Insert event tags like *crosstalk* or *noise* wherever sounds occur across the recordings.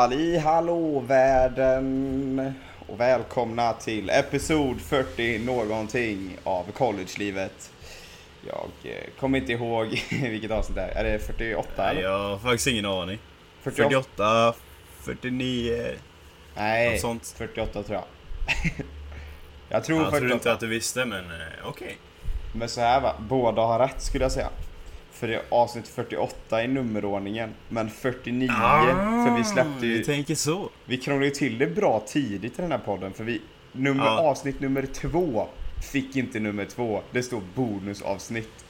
Halli hallå världen och välkomna till episod 40 någonting av collegelivet. Jag eh, kommer inte ihåg *laughs* vilket avsnitt det är. Är det 48 eller? Jag har faktiskt ingen aning. 48? 48, 49... Nej, något sånt. 48 tror jag. *laughs* jag tror Jag 48. trodde inte att du visste men eh, okej. Men så här va, båda har rätt skulle jag säga. För det är avsnitt 48 i nummerordningen, men 49 för vi släppte ju... Du tänker så. Vi krånglade ju till det bra tidigt i den här podden för vi, nummer, Ja. avsnitt nummer två fick inte nummer två. Det står bonusavsnitt.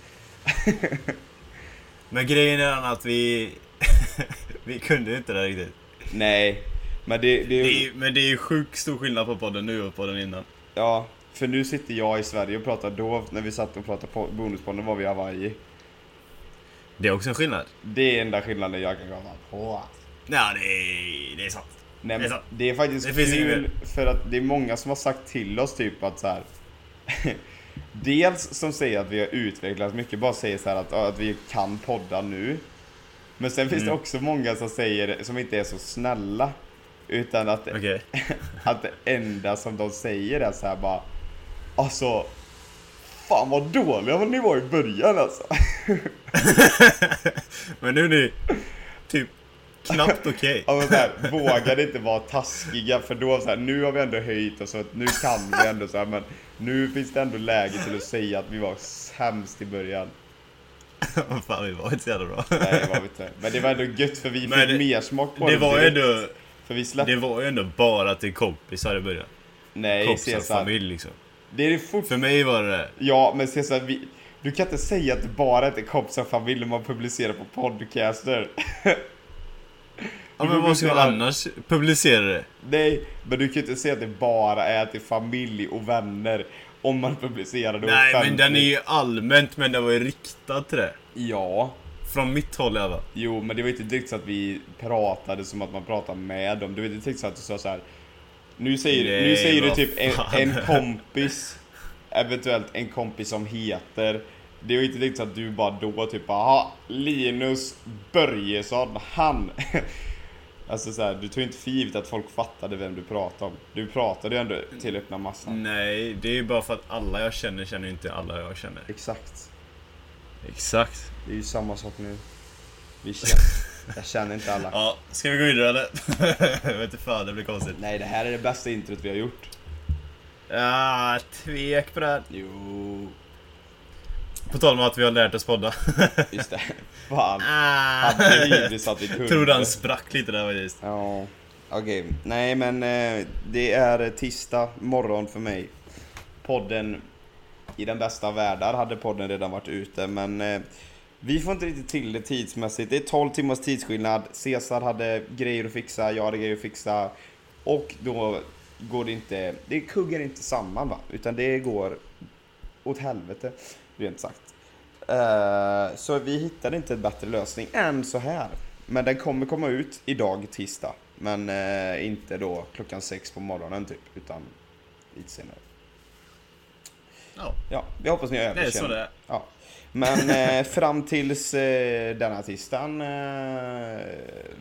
*laughs* Men grejen är att vi... *laughs* vi kunde inte det riktigt. Nej, men det, det, Det är, ju- men det är ju sjukt stor skillnad på podden nu och podden innan. ja, för nu sitter jag i Sverige och pratar då, när vi satt och pratade på bonuspodden var vi i Hawaii. Det är också en skillnad. Det är enda skillnaden jag kan komma på. Ja, det är, det är sant. Nej, Det är sant. det är faktiskt Det kul för att det är många som har sagt till oss typ att så här. *laughs* Dels som säger att vi har utvecklats mycket, bara säger så här att, att vi kan podda nu. Men sen finns det Mm. också många som säger, som inte är så snälla. Utan att, Okej. *laughs* att det enda som de säger är så här bara Alltså Fan vad dåliga ni var i början alltså. *laughs* men nu är ni typ knappt okej. Ja, men så här, vågade inte vara taskiga för då så här, nu har vi ändå höjt oss så att nu kan vi ändå så här, men nu finns det ändå läge till att säga att vi var sämst i början. *laughs* Fan, vi var inte så jävla bra. Nej det var vi inte. Men det var ändå gött för vi Men fick det- mer smak på Det det var ju direkt. ändå... För vi släppte... Det var ju ändå bara till kompisar i början. Nej Kompisar och familj liksom. Det är det fort... För mig var det Ja men Cesar, vi... Du kan inte säga att det bara är kompisar och familj man publicerar på podcaster. *laughs* Ja men vad ska man annars publicera det? Nej, men du kan inte säga att det bara är till familj och vänner om man publicerar det Nej men den är ju allmänt men den var ju riktad till det. Ja, Från mitt håll i alla jo men det var inte direkt så att vi pratade som att man pratar med dem. Det var inte direkt så att du sa så här. Nu säger, nu Nej, säger du typ en, en kompis, eventuellt en kompis som heter. Det var inte direkt så att du bara då typ aha, Linus Börjesson, han. *laughs* Alltså så här, du tog inte för givet att folk fattade vem du pratade om. Du pratade ju ändå till öppna massan. Nej, det är ju bara för att alla jag känner känner ju inte alla jag känner. Exakt. Exakt. Det är ju samma sak nu. Vi känner, jag känner inte alla. Ja, ska vi gå vidare eller? jag *laughs* vet inte fan, det blir konstigt. Nej, det här är det bästa introt vi har gjort. Ja, tvek på det här. Jo, På tal om att vi har lärt oss podda. *laughs* just det. Fan. ah. Hade att vi kunde. Trodde han sprack lite där faktiskt. Ja, okej. Nej, men eh, det är tisdag morgon för mig. Podden i den bästa av världar hade podden redan varit ute, men eh, vi får inte riktigt till det tidsmässigt. Det är 12 timmars tidsskillnad. Cesar hade grejer att fixa, jag hade grejer att fixa. Och då går det inte, det kuggar inte samman va, utan det går åt helvete, rent sagt. Eh, så vi hittade inte en bättre lösning än så här. Men den kommer komma ut idag, tisdag. Men eh, inte då klockan sex på morgonen typ, utan lite senare. Ja, Ja, vi hoppas ni har det är så överseende. det är. Ja. Men eh, fram tills eh, denna tisdagen eh,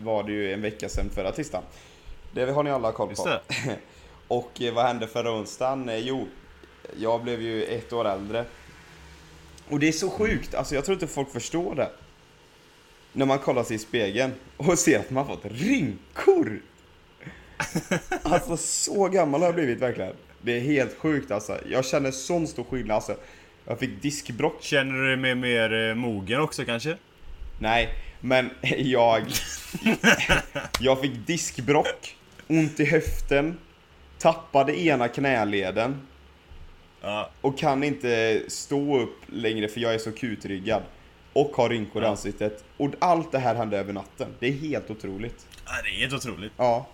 var det ju en vecka sedan förra tisdagen. Det har ni alla koll på. *laughs* Och eh, vad hände förra onsdagen? Eh, jo, jag blev ju ett år äldre. Och det är så sjukt, alltså jag tror inte folk förstår det. När man kollar sig i spegeln och ser att man fått rynkor. Alltså så gammal har jag blivit verkligen. Det är helt sjukt alltså. Jag känner sån stor skillnad alltså. Jag fick diskbrock. Känner du dig mer, mer eh, mogen också kanske? Nej, men *laughs* jag... Jag fick diskbrock, ont i höften, tappade ena knäleden Ja. och kan inte stå upp längre för jag är så kutryggad. Och har rynkor i Ja. ansiktet. Och allt det här hände över natten. Det är helt otroligt. ja det är helt otroligt. Ja,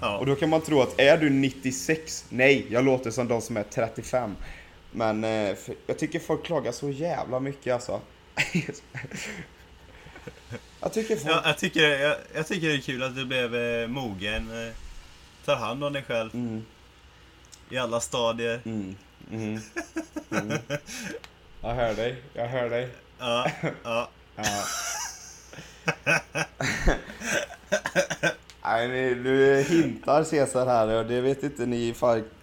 Ja. och då kan man tro att är du 96? Nej, jag låter som de som är 35. Men eh, jag tycker folk klagar så jävla mycket alltså. *laughs* jag tycker folk... Ja, jag, tycker, jag, jag tycker det är kul att du blev eh, mogen. Eh, tar hand om dig själv Mm, i alla stadier. mm, mm, mm. *laughs* Jag hör dig, jag hör dig. Ja, ja. *laughs* Ja. Nu, nu hintar Cesar här och det vet inte ni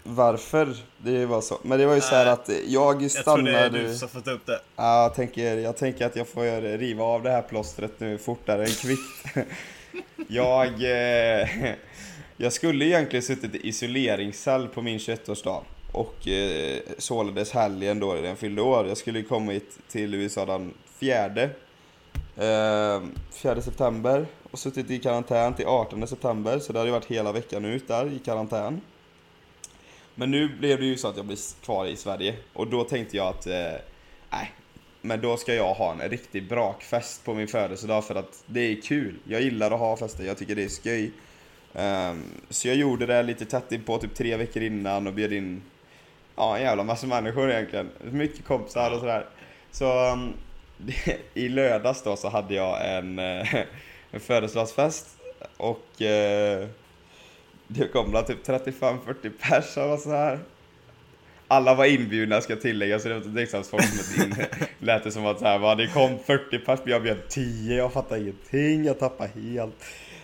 varför det var så. Men det var ju så här Nej. att jag Jag tror det är stannade... du som fått upp det. Ja, jag, tänker, jag tänker att jag får riva av det här plåstret nu fortare än kvickt. *laughs* jag, eh, jag skulle egentligen suttit i isoleringscell på min 21-årsdag. Och eh, således helgen då den fyllde år. Jag skulle komma hit till USA den fjärde. Eh, 4 september. Och suttit i karantän till 18 september. Så det hade ju varit hela veckan ut där i karantän. Men nu blev det ju så att jag blir kvar i Sverige. Och då tänkte jag att, eh, men då ska jag ha en riktig brakfest på min födelsedag för att det är kul. Jag gillar att ha fester, jag tycker det är skoj. Um, så jag gjorde det lite tätt in på typ tre veckor innan och bjöd in ja, en jävla massa människor egentligen. Mycket kompisar och sådär. Så um, *laughs* i lördags då så hade jag en, eh, en födelsedagsfest och eh, det kom väl typ 35-40 pers och så här. Alla var inbjudna ska jag tillägga, så det var inte liksom folk som in. Lät det som att så här, va, det kom 40 pers, men jag bjöd 10, jag fattar ingenting, jag tappade helt.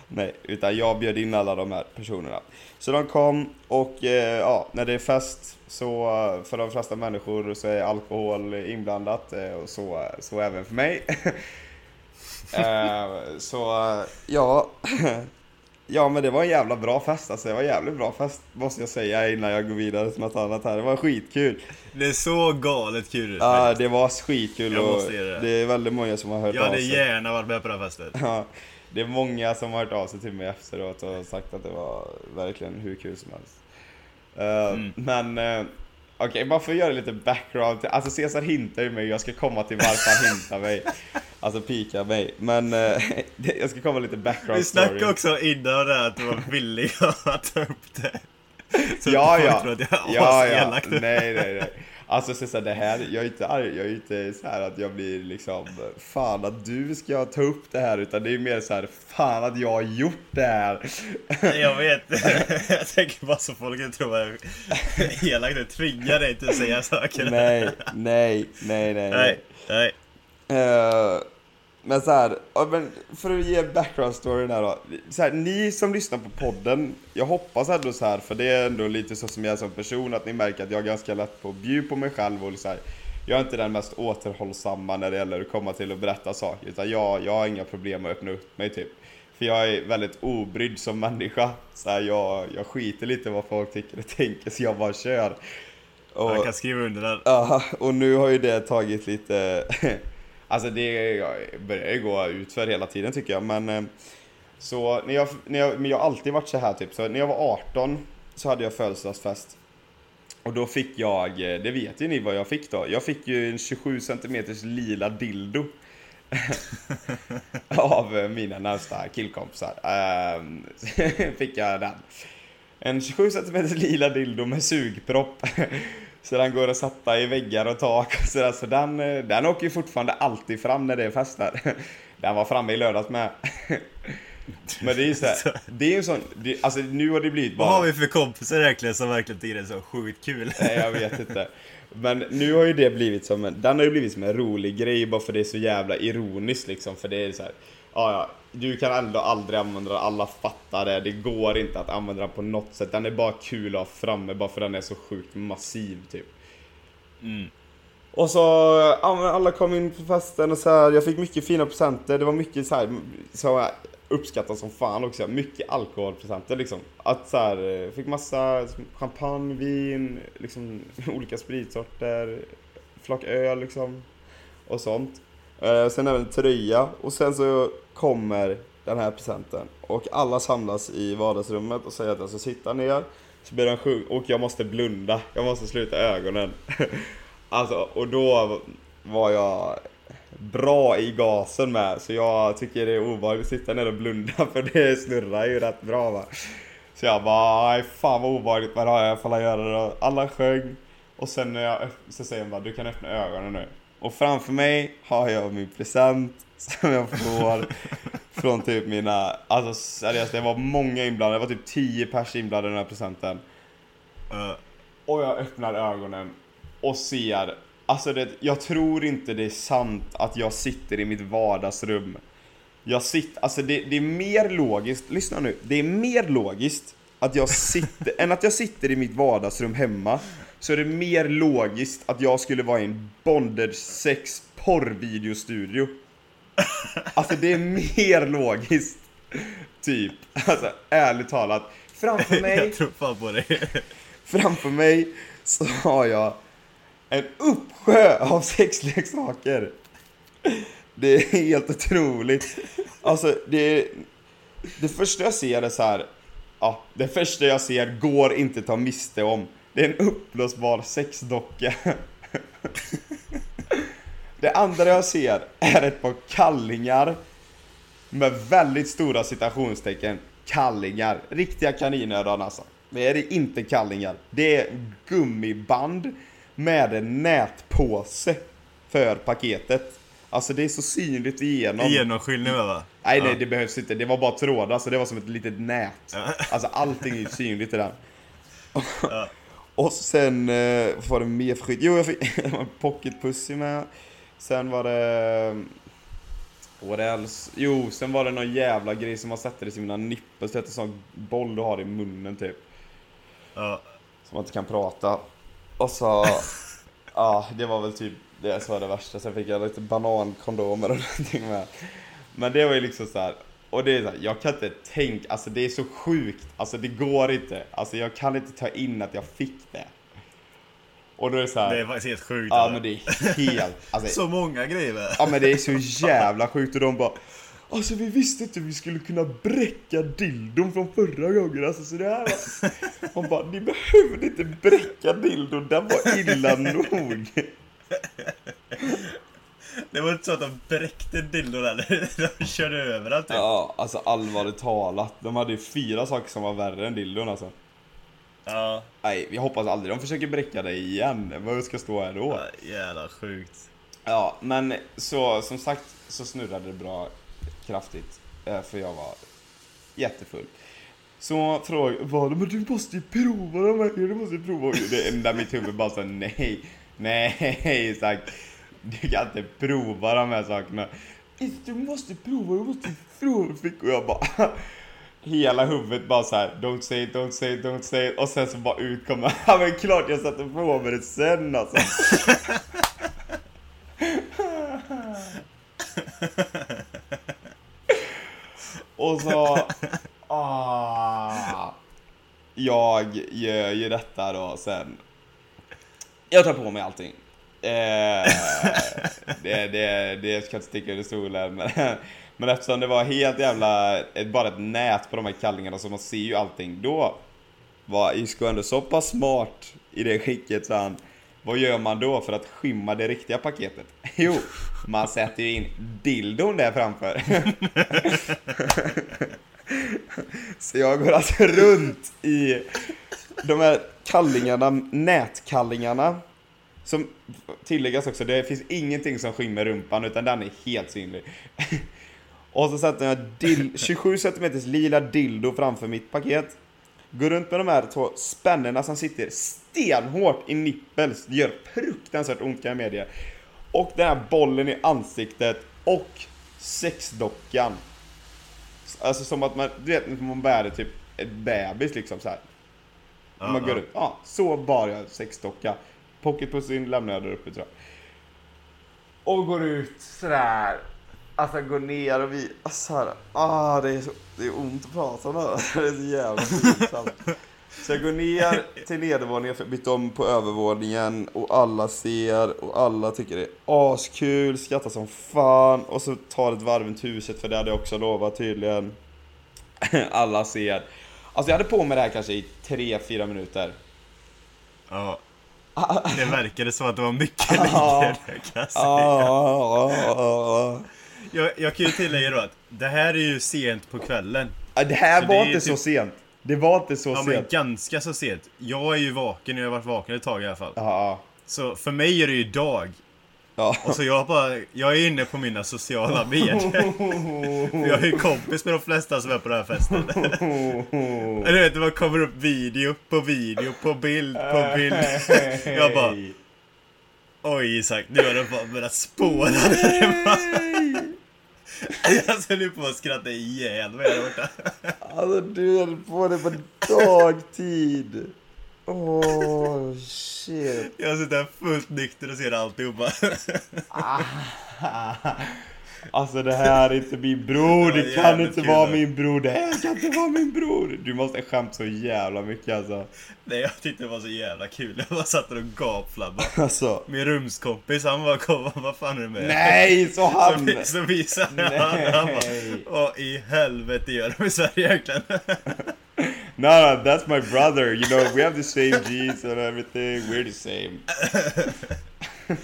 Nej, utan jag bjöd in alla de här personerna. Så de kom och eh, ja, när det är fest så för de flesta människor så är alkohol inblandat eh, och så, så även för mig. Eh, så ja, *clears throat* ja men det var en jävla bra fest alltså. Det var en jävligt bra fest måste jag säga innan jag går vidare till något annat här. Det var skitkul. Det är så galet kul ut. Ja, det var skitkul Jag och det. det är väldigt många som har hört Jag av hade sig. gärna varit med på den festen. Ja, det är många som har hört av sig till mig efteråt och sagt att det var verkligen hur kul som helst. Eh, Mm. Men eh, okej, bara för att göra lite background. Alltså Cesar hintar ju mig, jag ska komma till varför han hintar mig. Alltså pika mig. Men eh, *laughs* jag ska komma lite background Vi story. snackade också innan det att du var villig *laughs* att ta upp det. Så Ja, ja. tror att jag Ja, ja. Nej, nej, nej. Alltså så det här, jag är inte arg, jag är inte så här att jag blir liksom Fan att du ska ta upp det här utan det är mer så här Fan att jag har gjort det här Jag vet. *laughs* jag tänker bara så folk inte tror jag är elak. Jag tvingar dig till att säga saker. Nej, nej, nej, nej, Nej, nej. Eh, men så här, för att ge background story här då. Så här, ni som lyssnar på podden, jag hoppas ändå så här, för det är ändå lite så som jag är som person, att ni märker att jag är ganska lätt på att bjuda på mig själv och så här, jag är inte den mest återhållsamma när det gäller att komma till och berätta saker, utan jag, jag har inga problem att öppna upp mig typ. För jag är väldigt obrydd som människa, så här, jag, jag skiter lite vad folk tycker och tänker, så jag bara kör. Och, Jag kan skriva under den. Ja, och nu har ju det tagit lite... *laughs* Alltså det börjar ju gå utför hela tiden tycker jag, men... Eh, så när jag, när jag, men jag har alltid varit så här typ, så när jag var 18 så hade jag födelsedagsfest. Och då fick jag, eh, det vet ju ni vad jag fick då, jag fick ju en 27 cm lila dildo. *laughs* av eh, mina närmsta killkompisar. Ehm, *laughs* fick jag den. En 27 cm lila dildo med sugpropp. *laughs* Så den går att sätta i väggar och tak och sådär. Så den, eh, den åker ju fortfarande alltid fram när det är fest där. *laughs* Den var framme i lördags med. *laughs* Men det är ju såhär, *laughs* det är ju en sån, det, alltså nu har det blivit bara... Vad har vi för kompisar egentligen som verkligen tycker det är så sjukt kul? Nej, jag vet inte. Men nu har ju det blivit som en, den har ju blivit som en rolig grej bara för det är så jävla ironiskt liksom. För det är så här, ja ja, du kan ändå aldrig använda den, alla fattar det. Det går inte att använda den på något sätt. Den är bara kul att ha framme bara för den är så sjukt massiv typ. Mm. Och så, ja, alla kom in på festen och så här, jag fick mycket fina presenter. Det var mycket så här, så jag uppskattat som fan också. Mycket alkoholpresenter liksom. Att så här, fick massa champagne, vin, liksom *laughs* olika spritsorter, flak öl liksom. Och sånt. Eh, sen även en tröja. Och sen så kommer den här presenten. Och alla samlas i vardagsrummet och säger att jag ska sitta ner. Så blir den sjuk och jag måste blunda. Jag måste sluta ögonen. *laughs* Alltså, och då var jag bra i gasen med, så jag tycker det är obehagligt att sitta ner och blunda *laughs* för det snurrar ju rätt bra va. Så jag bara, nej fan vad obehagligt, vad har jag får göra det då? Alla sjöng, och sen när jag, så säger de bara, du kan öppna ögonen nu. Och framför mig har jag min present som jag får från typ mina, alltså seriöst det var många inblandade, det var typ 10 pers inblandade i den här presenten. Uh, Och jag öppnar ögonen och ser, alltså det, jag tror inte det är sant att jag sitter i mitt vardagsrum Jag sitter, alltså det, det är mer logiskt, lyssna nu, det är mer logiskt att jag sitter, än att jag sitter i mitt vardagsrum hemma, så är det mer logiskt att jag skulle vara i en bondage sex porrvideostudio. Alltså det är mer logiskt, typ. Alltså ärligt talat. Framför mig, *laughs* Jag tror fan på det. framför mig så har jag en uppsjö av sexleksaker. Det är helt otroligt. Alltså, det är... Det första jag ser är så här. Ja, det första jag ser går inte ta miste om. Det är en uppblåsbar sexdocka. *laughs* Det andra jag ser är ett par kallingar med väldigt stora citationstecken. Kallingar. Riktiga kaninöron alltså. Det är inte kallingar. Det är gummiband med en nätpåse för paketet. Alltså det är så synligt igenom. Genomskinlig va? Nej nej det behövs inte, det var bara trådar så det var som ett litet nät. Alltså allting är ju synligt i den. Och sen, eh, vad var det mer för skit? Jo jag fick *laughs* en pocket pussy med. Sen var det... What else? Jo, sen var det någon jävla grej som man sätter i sina nipplar. Så det en sån boll du har i munnen typ. Ja. Som man inte kan prata. Och så... *laughs* Ja, det var väl typ det som var det värsta. Sen fick jag lite banankondomer och *laughs* någonting med. Men det var ju liksom så här. Och det är så här, jag kan inte tänka, alltså det är så sjukt. Alltså det går inte. Alltså jag kan inte ta in att jag fick det. Och då är det så här. Det är faktiskt helt sjukt. Ja men det är helt, alltså, *laughs* Så många grejer. Ja men det är så jävla sjukt och de bara Alltså vi visste inte vi skulle kunna bräcka dildon från förra gången alltså så det här var... Man bara, ni behövde inte bräcka dildon, den var illa nog *laughs* Det var inte så att de bräckte dildon eller? *laughs* De körde över allt. Ja, alltså allvarligt talat, de hade ju fyra saker som var värre än dildon alltså Ja. Nej, vi hoppas aldrig de försöker bräcka det igen, vad ska stå här då? ja. Jävla sjukt. Ja, men så som sagt så snurrade det bra kraftigt. eh, För jag var jättefull. Så frågade var men du måste ju prova de här, du måste ju prova. Det enda mitt huvud bara sa nej, nej sagt. Du kan inte prova de här sakerna. Du måste prova, du måste prova. Fick och jag bara Hela huvudet bara så här, don't say it, don't say it, don't say it. Och sen så bara ut kommer, *laughs* ja men klart jag satte på mig det sen alltså. *laughs* Och så... Ah, jag gör ju detta då sen. Jag tar på mig allting. Eh, *laughs* det, det, det ska inte sticka under stolen. Men, men eftersom det var helt jävla... Bara ett nät på de här kallingarna så man ser ju allting. Då var Isko ändå så pass smart i det skicket så han... Vad gör man då för att skymma det riktiga paketet? *laughs* Jo, man sätter ju in dildon där framför. *laughs* Så jag går alltså runt i de här kallingarna, nätkallingarna. Som tilläggas också, det finns ingenting som skymmer rumpan utan den är helt synlig. Och så sätter jag dill- 27 cm lila dildo framför mitt paket. Går runt med de här två spännena som sitter stenhårt i nippels. Det gör fruktansvärt ont kan jag medge. Och den här bollen i ansiktet och sexdockan. Alltså som att man, du vet man bär typ ett bebis liksom så här. Ja, man går ut, ja, så bar jag sexdocka. Pocketpussen lämnar jag där uppe tror jag. Och går ut sådär. Alltså går ner och vi, alltså här, ah det är så, det är ont att prata om det här. *laughs* Det är så jävla pinsamt. Så jag går ner till nedervåningen, för bytt om på övervåningen och alla ser och alla tycker det är askul, skrattar som fan och så tar ett varv runt huset för det hade jag också lovat tydligen. *laughs* Alla ser. Alltså jag hade på mig det här kanske i 3-4 minuter. Ja. *laughs* Det verkade som att det var mycket längre kan jag säga. Jag, jag kan ju tillägga då att det här är ju sent på kvällen. Det här Så var det inte typ- så sent. Det var inte så Ja men sent. ganska så sent. Jag är ju vaken, jag har varit vaken ett tag i alla fall. Ja, Så för mig är det ju dag. ja. Och så jag bara, jag är inne på mina sociala *laughs* medier. Jag är ju kompis med de flesta som är på den här festen. *laughs* Eller du vet, bara kommer upp video på video på bild på bild. Jag bara, oj Isak, nu har det bara börjat spåra Jag höll ju på att skratta ihjäl mig där borta. *laughs* Alltså du höll på det på dagtid. Åh, oh, shit. Jag sitter här fullt nykter och ser alltihopa. *laughs* Alltså det här är inte min bror, det Ja, kan inte kul vara min bror, det här kan inte vara min bror. Du måste skämt så jävla mycket alltså. Nej, jag tyckte det var så jävla kul. Jag bara satt där och gapflabbade. Alltså, Min rumskompis, han bara kom, vad fan är det med dig?" nej, så han! Så, så visade han, han Nej. bara, Vad i helvete gör de i Sverige egentligen? No, no, that's my brother. You know, we have the same genes and everything. We're the same. *laughs*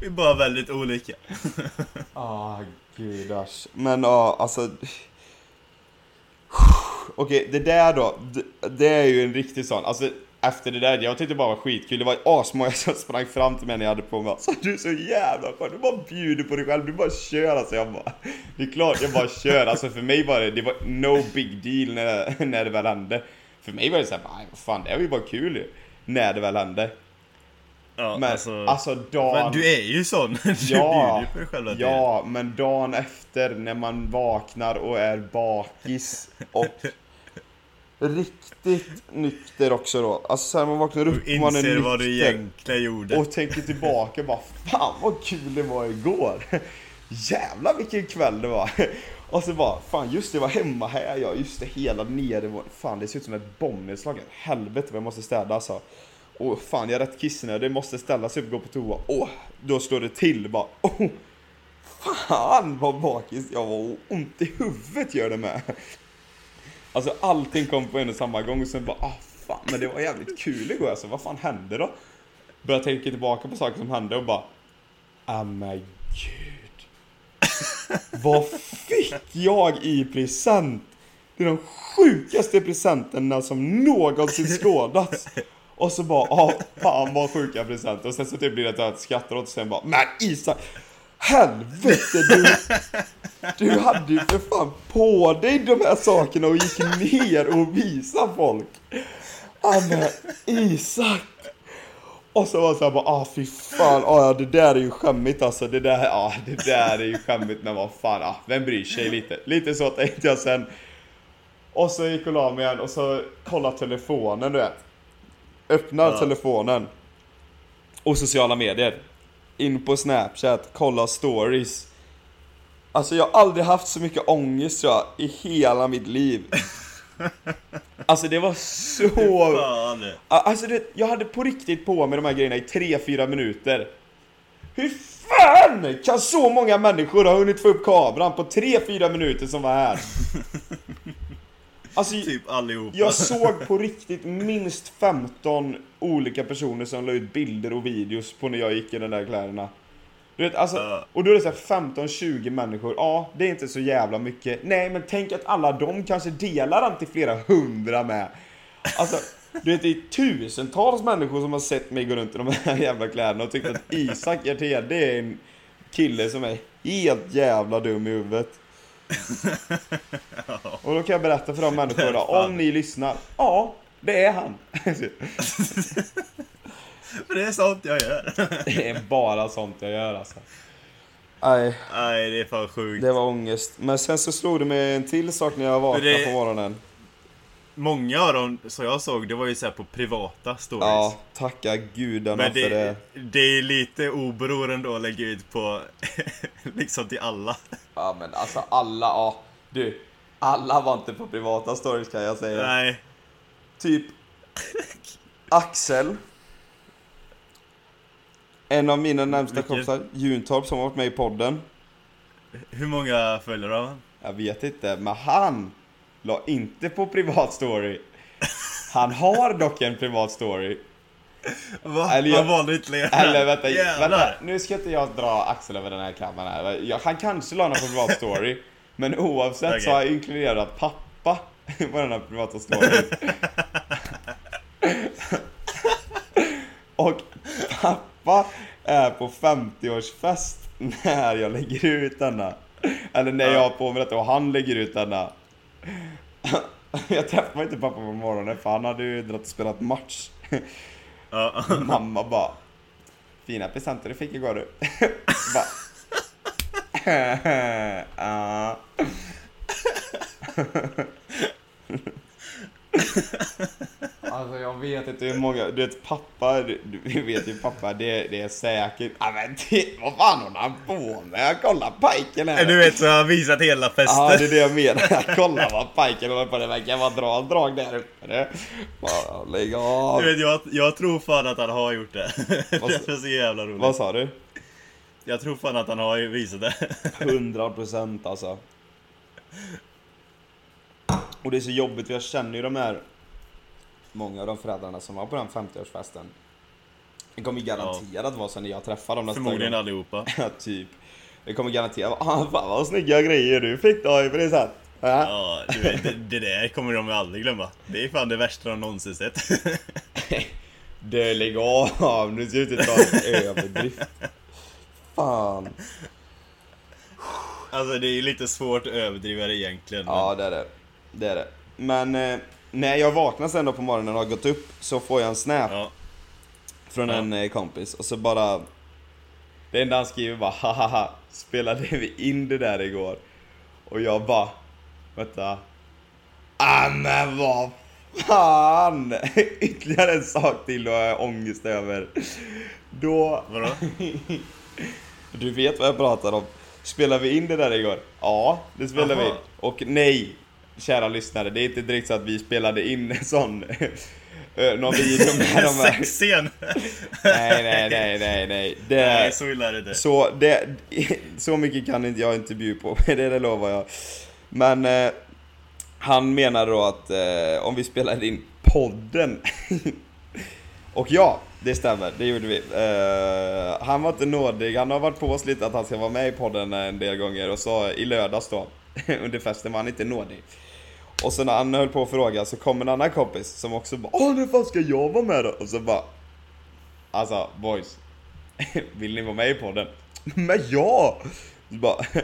Vi är bara väldigt olika. *laughs* Ah, gudars. Men ja, alltså... Okej, det där då. Det, det är ju en riktig sån. Alltså, efter det där, jag tyckte det bara var skitkul. Det var asmånga som sprang fram till mig när jag hade på mig. Alltså, du är så jävla skön. Du bara bjuder på dig själv. Du bara kör alltså. Jag bara, det är klart jag bara kör. Alltså för mig var det, det var no big deal när, när det väl hände. För mig var det såhär, vad fan det var ju bara kul ju. När det väl hände. Ja, Men alltså, alltså, dagen... men du är ju sån. *laughs* Du Ja, bjuder ju på dig själv tiden. ja, men dagen efter när man vaknar och är bakis och *laughs* riktigt nykter också då. Alltså sen man vaknar upp och man är inser vad du nykter egentligen gjorde. och tänker tillbaka bara fan vad kul det var igår. *laughs* Jävlar vilken kväll det var. Och så bara, fan just det, jag var hemma här ja, just det, hela nedervåningen. Fan det ser ut som ett bombnedslag. Helvete vad jag måste städa alltså. Åh fan jag är rätt kissnödig, det måste ställa sig upp och gå på toa. Åh, då slår det till bara. Åh, fan vad bakis jag var och ont i huvudet gör det med. Alltså allting kom på en och samma gång och sen bara, ah fan men det var jävligt kul igår alltså, vad fan hände då? börjar tänka tillbaka på saker som hände och bara, ah men gud. Vad fick jag i present? Det är de sjukaste presenterna som någonsin skådats. Och så bara, ah fan vad sjuka presenter. Och sen så typ blir det att jag skrattar åt och sen bara, men Isak! Helvete du! Du hade ju för fan på dig de här sakerna och gick ner och visade folk. Ah men Isak! Och så var det såhär bara, ah fy fan, ah, ja det där är ju skämmigt alltså, det där, ah, det där är ju skämmigt men vad fan, ah, vem bryr sig lite? Lite så tänkte jag sen. Och så gick och la mig igen och så kollade telefonen du vet. Öppnar Ja. telefonen. Och sociala medier. In på snapchat, kolla stories. Alltså jag har aldrig haft så mycket ångest jag, i hela mitt liv. *laughs* Alltså det var så... Fan. Alltså det, jag hade på riktigt på med de här grejerna i 3-4 minuter. Hur fan kan så många människor ha hunnit få upp kameran på 3-4 minuter som var här? *laughs* Alltså, Typ allihopa. jag såg på riktigt minst 15 olika personer som la ut bilder och videos på när jag gick i de där kläderna. Du vet, alltså, och då är det så här 15-20 människor, ja det är inte så jävla mycket. Nej men tänk att alla de kanske delar den till flera hundra med. Alltså, du vet det är tusentals människor som har sett mig gå runt i de här jävla kläderna och tyckt att Isak Hjertén det är en kille som är helt jävla dum i huvudet. Och då kan jag berätta för de människorna, om ni lyssnar, ja, det är han. För det är sånt jag gör. Det är bara sånt jag gör alltså. Nej, Nej, det är fan sjukt. det var ångest. Men sen så slog det mig en till sak när jag vaknade det- på morgonen. Många av dem som jag såg, det var ju så här på privata stories. Ja, tacka gudarna Men för det. det, det är lite oberoende att lägga ut på, *laughs* liksom till alla. Ja men alltså alla, ja. Du, alla var inte på privata stories kan jag säga. Nej. Typ Axel. En av mina närmsta Vilken? kompisar, Juntorp, som har varit med i podden. Hur många följare har han? Jag vet inte, men han la inte på privat story. Han har dock en privat story. Va? Eller jag- valde ytterligare Eller vänta, Jävlar. vänta, nu ska inte jag dra Axel över den här kammaren här. Jag, han kanske la någon på privat story. Men oavsett så Okej. har jag inkluderat pappa på den här privata storyn. Och pappa är på 50-årsfest när jag lägger ut denna. Eller när jag har på mig detta och han lägger ut denna. Jag träffade inte pappa på morgonen för han hade ju dragit och spelat match. Mamma bara Fina presenter du fick igår du. bara, Ja. Alltså jag vet inte hur många, du vet pappa, du, vet ju pappa, det, det är säkert, ja men det, vad fan håller han på med? Kolla pajken här! Du vet så har han visat hela festen. Ja det är det jag menar, kolla vad pajken håller på med, det verkar vara dra drag där uppe. Bara, Lägg av! Du vet, jag, jag tror fan att han har gjort det. Vad- Det är så jävla roligt. Vad sa du? Jag tror fan att han har visat det. 100 procent alltså. Och det är så jobbigt för jag känner ju de här Många av de föräldrarna som var på den 50-årsfesten Det kommer garanterat vara så när jag träffar dem nästa Förmodligen gång allihopa. *laughs* Ja typ Det kommer garanterat vara ah, fan vad snygga grejer du fick då i present ja. Ja, du vet, det, det där kommer de aldrig glömma. Det är fan det värsta de någonsin sett. Du lägg av, nu ska du inte ta en överdrift Fan Alltså det är ju lite svårt att överdriva det egentligen. men- Ja det är det, det är det Men eh, när jag vaknar sen då på morgonen och har gått upp så får jag en snap Ja. Från Ja. en eh, kompis och så bara Det enda han skriver bara hahaha Spelade vi in det där igår? Och jag bara Vänta Ah men vad fan! *laughs* Ytterligare en sak till har jag ångest över Då Vadå? *laughs* Du vet vad jag pratar om Spelade vi in det där igår? Ja, det spelade vi Jaha. Och nej Kära lyssnare, det är inte direkt så att vi spelade in en sån eh, Någon video med de här *laughs* Sexscen! Nej, nej, nej, nej, nej. Det, Nej, så illa är det inte. så, det, så mycket kan inte jag inte bjuda på, *laughs* det, det lovar jag. Men eh, han menar då att eh, om vi spelade in podden *laughs* Och ja, det stämmer, det gjorde vi. Eh, han var inte nådig, han har varit på oss lite att han ska vara med i podden en del gånger och så i lördags då, under festen var han inte nådig. Och sen när han höll på att fråga så kom en annan kompis som också bara Åh, när fan ska jag vara med då? Och så bara Alltså boys, *laughs* vill ni vara med i podden? *laughs* Men ja! Så bara, *laughs*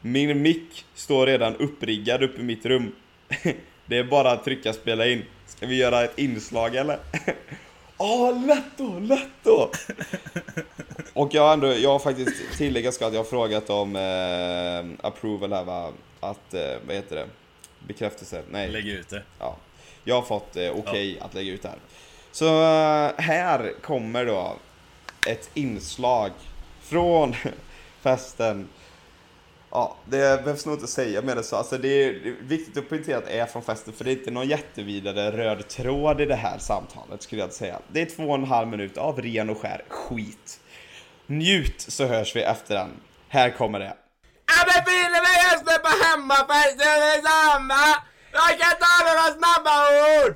Min mick står redan uppriggad uppe i mitt rum. Det är bara att trycka spela in. Ska vi göra ett inslag eller? Åh, lätt då, lätt då! Och jag har ändå, jag har faktiskt tilläggat ska att jag har frågat om eh, approval här va, att, eh, vad heter det? Bekräftelse? Nej. Lägg ut det. Ja. Jag har fått eh, okej att lägga ut det här. Så eh, här kommer då ett inslag från *laughs* festen. Ja, det behövs nog inte säga mer än så. Alltså det är viktigt att poängtera att det är från festen för det är inte någon jättevidare röd tråd i det här samtalet skulle jag säga. Det är två och en halv minut av ren och skär skit. Njut så hörs vi efter den. Här kommer det. Jag befinner mig just nu på hemmafesten med samma. Jag kan ta några snabba ord.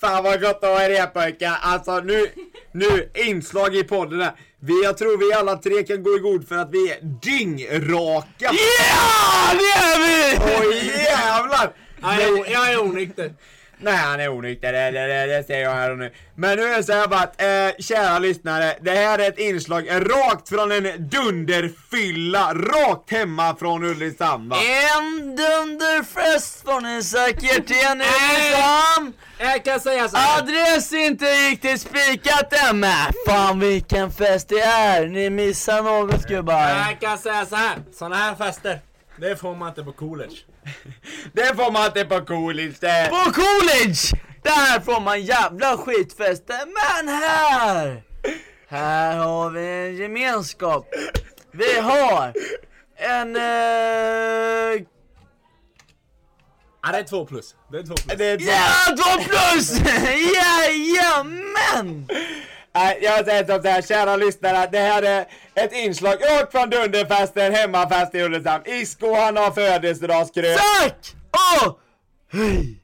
Fan vad gott att ha er här pojkar. Alltså nu, nu inslag i podden här. Vi, jag tror vi alla tre kan gå i god för att vi är dyngraka. Ja, det är vi! Oj jävlar! Jag är, jag är onykter. Nej han är onykter, det, det, det, det säger jag här och nu. Men nu är det så här bara att, eh, kära lyssnare, det här är ett inslag rakt från en dunderfylla, rakt hemma från Ulricehamn va? En dunderfest får ni säkert igen i *laughs* Ulricehamn. Jag kan säga så här. Adress inte riktigt spikat än men fan vilken fest det är. Ni missar något gubbar. Jag kan säga så här. såna här fester, det får man inte på college. *laughs* Det får man inte på college det. På college! Där får man jävla skitfester, men här! Här har vi en gemenskap. Vi har en... Eh, Ja, det är två plus. Det är två plus. det är så. ja, två plus! *laughs* Jajamän! Nej, jag säger så här, kära lyssnare, det här är ett inslag rakt från dunderfesten, hemmafest i Ulricehamn. Isko han har födelsedagskrök. Tack! Åh! Hej!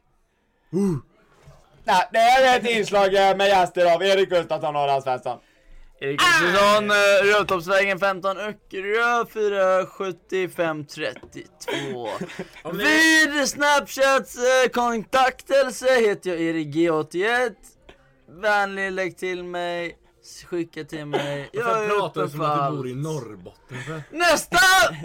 Nej, det här är ett inslag eh, med gäster av Erik Gustafsson och Lars Svensson. Erik Kristiansson, uh, Rödtoppsvägen 15 Öckerö 475 32 Vid Snapchats uh, kontaktelse heter jag Erik G81 Vänlig lägg till mig, skicka till mig, jag är pratar du som att du bor i Norrbotten för? Nästa! *laughs*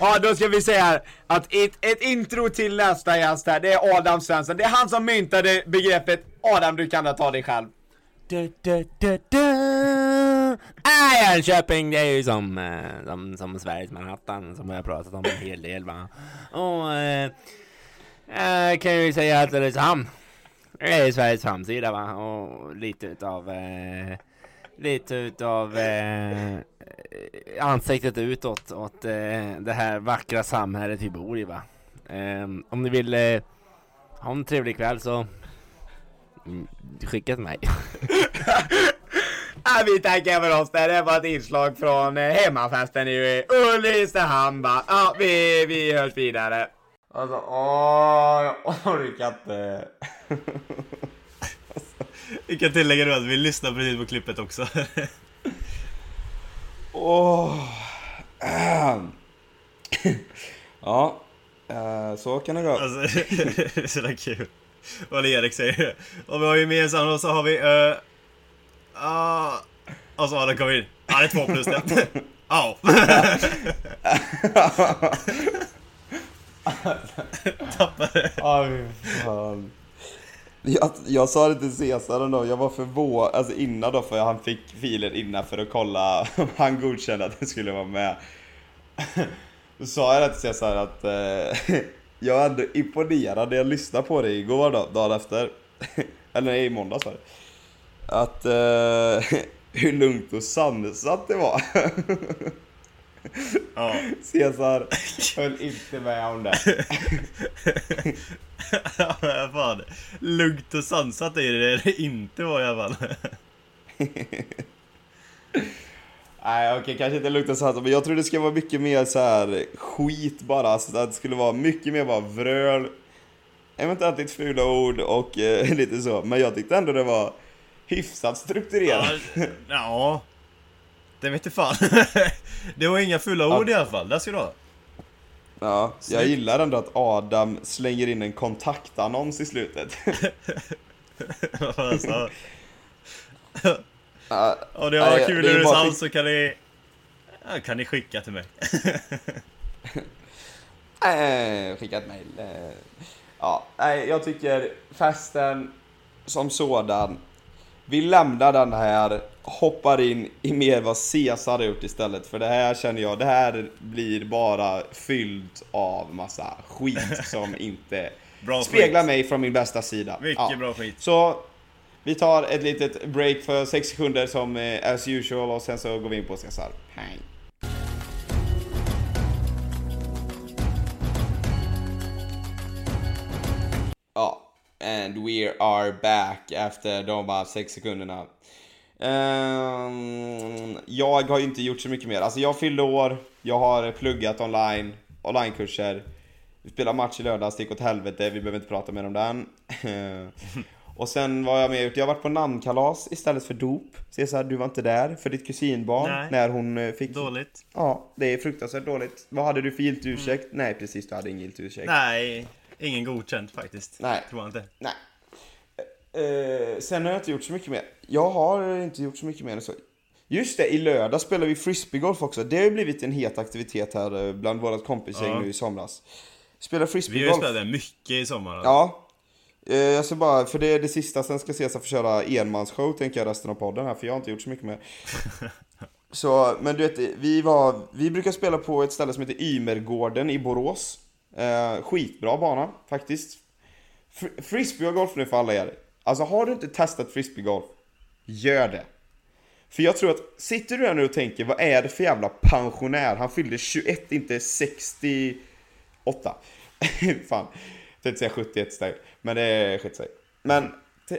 Ja, då ska vi säga här att ett, ett intro till nästa gäst här, det är Adam Svensson. Det är han som myntade begreppet Adam, du kan ta dig själv. Da, da, da, da. Nej, Jönköping det är ju som, eh, som, som Sveriges Manhattan som vi har pratat om en hel del va. Och eh, jag kan ju säga att Ulricehamn det är Sveriges framsida va. Och lite utav eh, lite utav eh, ansiktet utåt åt eh, det här vackra samhället vi bor i va. Eh, om ni vill eh, ha en trevlig kväll så mm, skicka till mig. *laughs* Ja, vi tackar för oss. Det här var ett inslag från eh, hemmafesten i Ulricehamn va. Ja, vi, vi hörs vidare. Alltså, åh, jag orkar inte. *laughs* Vi kan tillägga nu att vi lyssnar precis på klippet också. *laughs* Åh. Ahem. *clears throat* Ja, eh, så kan det gå. Alltså, *laughs* det är så kul. Vad Erik säger. Och vi har gemensamt och så har vi... Uh, uh, och så har det kommit in. Ja, det är två plus det. Ja. *laughs* Tappade. Aj, fan. Jag, jag sa det till Cesar ändå, jag var förvånad, alltså innan då för han fick filen innan för att kolla om han godkände att den skulle vara med. Då sa jag det till Cesar att eh, jag är ändå imponerad när jag lyssnade på det igår då, dagen efter. Eller nej, i måndags var det. Att eh, hur lugnt och sansat det var. *laughs* Ja. Cesar *laughs* höll inte med om det. *laughs* Ja, men fan. Lugnt och sansat är det det inte var i alla fall. *laughs* Nej okej, kanske inte luktar så men jag tror det ska vara mycket mer så här skit bara. Alltså, att det skulle vara mycket mer bara vröl. Eventuellt lite fula ord och eh, lite så. Men jag tyckte ändå det var hyfsat strukturerat. Ja, ja. Det vet fan. *laughs* Det var inga fulla ord i alla fall. Det ska du ha. Ja, jag Snyggt. gillar ändå att Adam slänger in en kontaktannons i slutet. *laughs* Alltså, *laughs* Ja, Om det Nej, var kul det är i bara så kan ni... Ja, kan ni skicka till mig. äh, skicka ett mail. Eh, Ja, nej, jag tycker festen som sådan. Vi lämnar den här, hoppar in i mer vad Caesar har gjort istället. För det här känner jag, det här blir bara fyllt av massa skit *laughs* som inte speglar skit. mig från min bästa sida. Mycket Ja. bra skit. Så vi tar ett litet break för 6 sekunder som eh, as usual och sen så går vi in på Caesar. Hej. Ja, and we are back efter de bara 6 sekunderna. Ehm, jag har inte gjort så mycket mer. Alltså jag fyllde år, jag har pluggat online, onlinekurser. Vi spelade match i lördags, det gick åt helvete, vi behöver inte prata mer om den. *laughs* Och sen vad har jag mer gjort? Jag har varit på namnkalas istället för dop. Cesar, du var inte där för ditt kusinbarn Nej. när hon eh, fick... Dåligt. Ja, det är fruktansvärt dåligt. Vad hade du för giltig ursäkt? Nej precis, du hade ingen giltig ursäkt. Nej, ingen godkänt faktiskt. Nej. Tror jag inte. Nej. Eh, sen har jag inte gjort så mycket mer. Jag har inte gjort så mycket mer än så. Just det, i lördag spelar vi frisbeegolf också. Det har ju blivit en het aktivitet här eh, bland vårat kompisgäng Ja. nu i somras. Spela Vi har ju frisbeegolf. spelat mycket i sommar. alltså. Ja. Eh, jag ska bara, för det är det sista, sen ska Cesar få köra enmansshow tänker jag resten av podden här, för jag har inte gjort så mycket mer. *laughs* Så, men du vet, vi var, vi brukar spela på ett ställe som heter Ymergården i Borås. Eh, skitbra bana, faktiskt. Fr- Frisbeegolf nu för alla er. Alltså har du inte testat frisbeegolf, gör det. För jag tror att, sitter du här nu och tänker, vad är det för jävla pensionär? Han fyllde 21, inte 68. *laughs* Fan, jag tänkte säga 71 steg. Men det skit sig. Men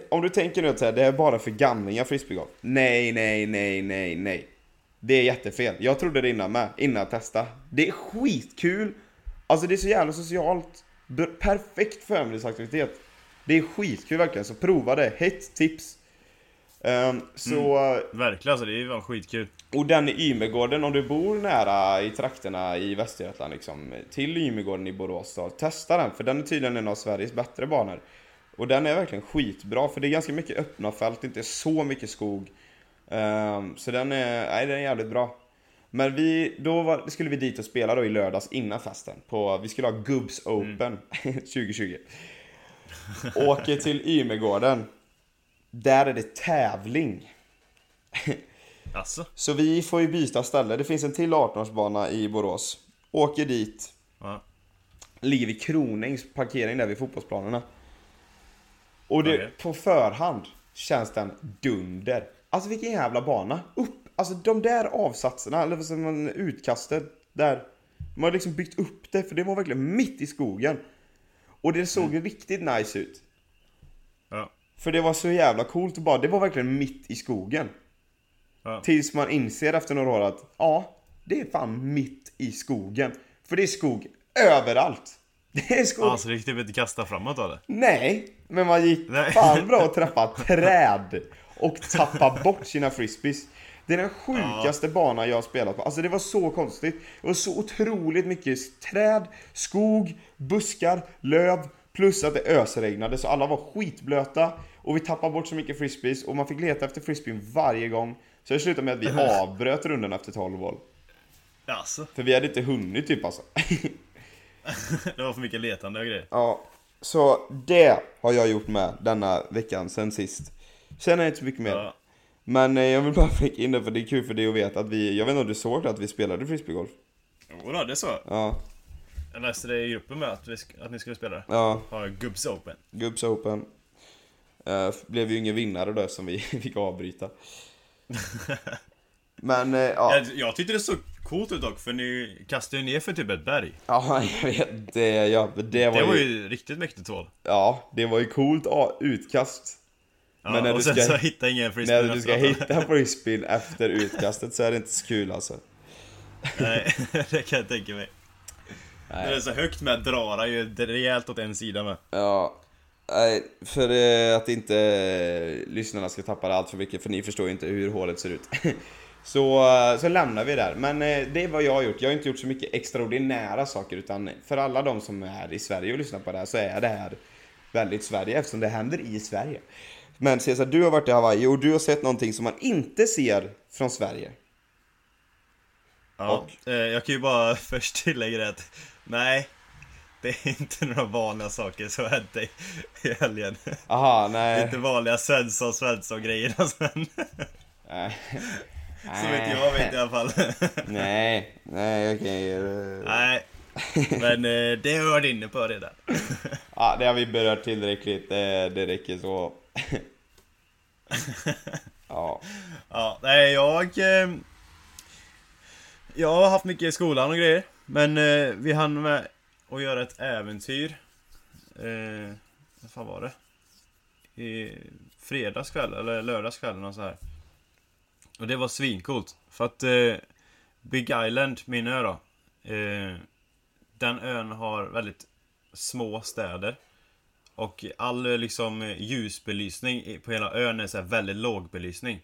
om du tänker nu att det är bara för gamlingar frisbeegolf. Nej, nej, nej, nej, nej. Det är jättefel. Jag trodde det innan med, innan jag testade. Det är skitkul. Alltså det är så jävla socialt. Perfekt förmiddagsaktivitet. Det är skitkul verkligen, så prova det. Hett tips. Ehm, så, Verkligen alltså, det var skitkul. och den i Ymergården, om du bor nära i trakterna i Västergötland liksom, till Ymergården i Borås då, testa den, för den är tydligen en av Sveriges bättre banor. Och den är verkligen skitbra, för det är ganska mycket öppna fält, inte så mycket skog. Ehm, så den är, nej, den är jävligt bra. Men vi, då var, skulle vi dit och spela då i lördags innan festen. På, vi skulle ha Gubbs Open *laughs* 2020. Åker till Ymergården. Där är det tävling. Alltså? Så vi får ju byta ställe. Det finns en till 18-årsbana i Borås. Åker dit. Ja. Ligger vid Kronängs parkering där vid fotbollsplanerna. Och det, Okej. på förhand känns den dunder. Alltså vilken jävla bana. Upp, alltså de där avsatserna, eller vad säger man, utkastet där. Man har liksom byggt upp det, för det var verkligen mitt i skogen. Och det såg riktigt nice ut. Ja. För det var så jävla coolt och bara, det var verkligen mitt i skogen. Ja. Tills man inser efter några år att, ja, det är fan mitt i skogen. För det är skog överallt. *laughs* Det är skog. Alltså det gick typ inte kasta framåt av det. Nej, men man gick Nej. fan bra att träffa *laughs* träd och tappa bort sina frisbees. Det är den sjukaste banan jag har spelat på. Alltså det var så konstigt. Det var så otroligt mycket träd, skog, buskar, löv. Plus att det ösregnade så alla var skitblöta. Och vi tappade bort så mycket frisbees och man fick leta efter frisbeen varje gång. Så det slutade med att vi avbröt rundan efter 12 hål. Alltså, För vi hade inte hunnit typ alltså. *laughs* det var för mycket letande och grejer. Ja, så det har jag gjort med denna veckan sen sist. Sen är det inte så mycket mer. Ja. Men eh, jag vill bara *laughs* flika in det för det är kul för dig att veta att vi, jag vet inte om du såg det, att vi spelade frisbeegolf? Jodå, det så. Ja, Jag läste det i gruppen med att, vi, att ni skulle spela det. ja, Har Gubbs Open. Gubbs Open. Eh, blev ju ingen vinnare då eftersom vi *laughs* fick avbryta. *laughs* Men eh, ja, Jag, jag tyckte det såg coolt ut dock, för ni kastade ju ner för typ ett berg. ja, jag vet det, ja, det var, Det var ju, ju riktigt mäktigt hål. ja, det var ju coolt utkast. Ja, Men när och du sen ska- så hitta ingen frisbee När du ska hitta frisbeen efter utkastet så är det inte så kul alltså. Nej, *laughs* det kan jag tänka mig. När det är så högt med drar han ju rejält åt en sida med. Ja, nej, för eh, att inte eh, lyssnarna ska tappa det allt för mycket, för ni förstår ju inte hur hålet ser ut. *laughs* Så, eh, så lämnar vi där. Men det är vad jag har gjort. Jag har inte gjort så mycket extraordinära saker, utan för alla de som är i Sverige och lyssnar på det här så är det här väldigt Sverige, eftersom det händer i Sverige. Men Cesar, du har varit i Hawaii och du har sett någonting som man inte ser från Sverige. Ja, eh, jag kan ju bara *laughs* först tillägga det att nej, det är inte några vanliga saker som hände i i helgen. Aha, Det är nej. inte vanliga Svensson Svensson grejerna som Nej. Som inte jag vet i alla fall. *laughs* Nej, nej okej. eh. Nej, men eh, det har jag varit inne på redan. Ja, det har vi berört tillräckligt. Det, det räcker så. *laughs* ja. Ja, nej jag... Eh, jag har haft mycket i skolan och grejer. Men eh, vi hann med att göra ett äventyr. Eh, vad fan var det? I fredagskväll eller lördagskväll eller något så här. Och det var svincoolt. För att eh, Big Island, min ö då. Eh, den ön har väldigt små städer. Och all eh, liksom eh, ljusbelysning på hela ön är så väldigt låg belysning.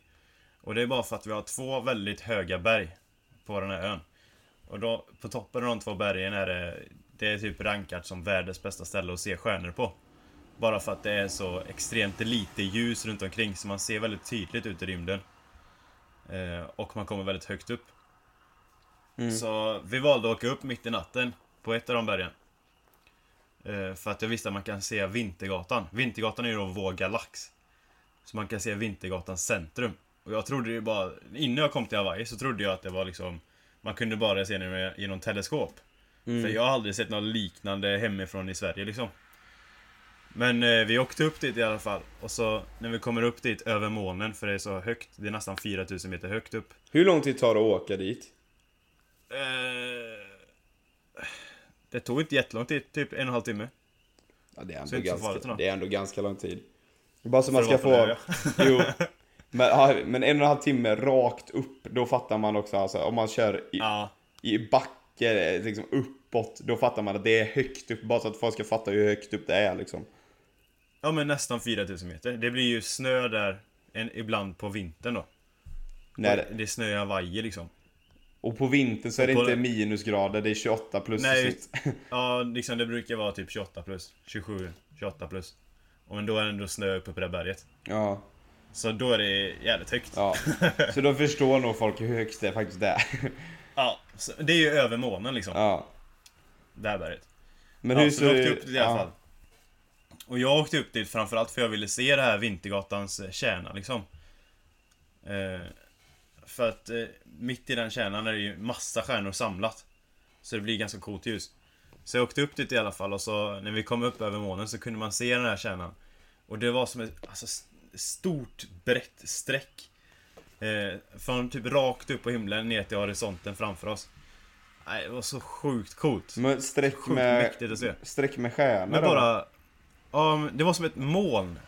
Och det är bara för att vi har två väldigt höga berg på den här ön. Och då, på toppen av de två bergen är det, det är typ rankat som världens bästa ställe att se stjärnor på. Bara för att det är så extremt lite ljus runt omkring så man ser väldigt tydligt ut i rymden. Eh, och man kommer väldigt högt upp. Så vi valde att åka upp mitt i natten på ett av de bergen. Eh, för att jag visste att man kan se Vintergatan. Vintergatan är ju då vår galax. Så man kan se Vintergatans centrum. Och jag trodde ju bara, innan jag kom till Hawaii så trodde jag att det var liksom Man kunde bara se det med, genom teleskop. För jag har aldrig sett något liknande hemifrån i Sverige liksom. Men eh, vi åkte upp dit i alla fall. Och så när vi kommer upp dit över månen, för det är så högt, det är nästan 4000 meter högt upp. Hur lång tid tar det att åka dit? Eh, det tog inte jättelång tid, typ en och en halv timme. Ja, det, är ändå så ganska, ändå. det är ändå ganska lång tid. Bara så man ska få... på *laughs* jo. *laughs* Men, ja, men en och en halv timme rakt upp, då fattar man också alltså, om man kör i, Ja, i backe, liksom uppåt, då fattar man att det är högt upp, bara så att folk ska fatta hur högt upp det är liksom. ja men nästan 4000 meter. Det blir ju snö där en, ibland på vintern då. När, Det är snö i Hawaii liksom. Och på vintern så är det på- inte minusgrader, det är 28 plus Nej. *laughs* Ja, liksom det brukar vara typ 28 plus. 27, 28 plus. Och men då är det ändå snö uppe på det berget. Ja, Så då är det jävligt högt. ja. *laughs* Så då förstår nog folk hur högt det faktiskt är. Ja, så det är ju över månen liksom. Ja. Det här berget. Men ja, hur så ser vi åkte det- upp dit i alla ja. fall. Och jag åkte upp dit framförallt för jag ville se det här Vintergatans kärna liksom. Eh, För att eh, mitt i den kärnan är det ju massa stjärnor samlat. Så det blir ganska coolt ljus. Så jag åkte upp dit i alla fall och så när vi kom upp över månen så kunde man se den här kärnan. Och det var som ett alltså, stort brett streck. Eh, från typ rakt upp på himlen ner till horisonten framför oss. Nej, det var så sjukt coolt. Men streck Sjukt med, mäktigt att se. streck med stjärnor Men bara... Ja, men det var som ett moln.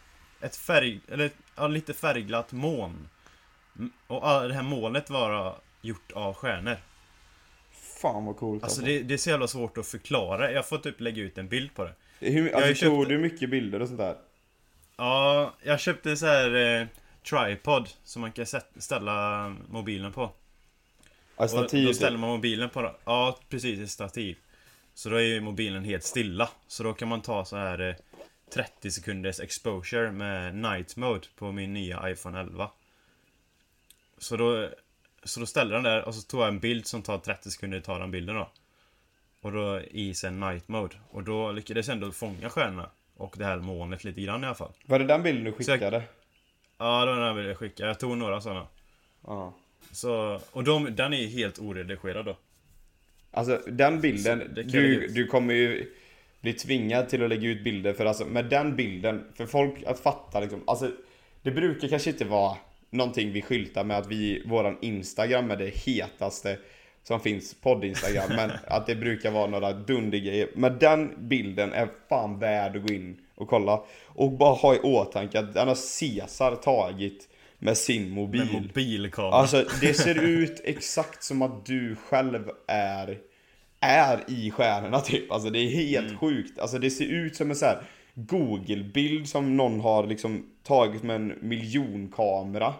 Ett färg... Eller ja, lite färgglatt moln. Mm, Och det här molnet var gjort av stjärnor. Fan vad coolt Alltså alltså. det, det är så jävla svårt att förklara. Jag får typ lägga ut en bild på det. Hur, alltså, tog köpt- du mycket bilder och sånt där? Ja, jag köpte så här eh, tripod som man kan ställa mobilen på. Och stativ då typ. ställer man mobilen på Ja, precis, ett stativ. Så då är ju mobilen helt stilla. Så då kan man ta så här eh, 30 sekunders exposure med night mode på min nya iPhone 11. Så då, så då ställer den där och så tog jag en bild som tar 30 sekunder att ta den bilden då. Och då i sen night mode. Och då lyckades jag ändå fånga stjärnorna. Och det här molnet lite grann i alla fall. Var det den bilden du Så jag- skickade? Ja, det var den bilden jag skickade. Jag tog några sådana. Ja. Så, och de, den är helt oredigerad då. Alltså den bilden, Så jag du, du kommer ju bli tvingad till att lägga ut bilder för alltså med den bilden, för folk att fatta liksom, alltså det brukar kanske inte vara någonting vi skyltar med att vi, våran Instagram är det hetaste som finns, podd-Instagram, men att det brukar vara några dundergrejer. Men den bilden är fan värd att gå in och kolla. Och bara ha i åtanke att den har Caesar tagit med sin mobil. Med mobilkamera. Alltså det ser ut exakt som att du själv är är i stjärnorna typ. Alltså det är helt sjukt. Alltså det ser ut som en så här Google-bild som någon har liksom tagit med en miljonkamera.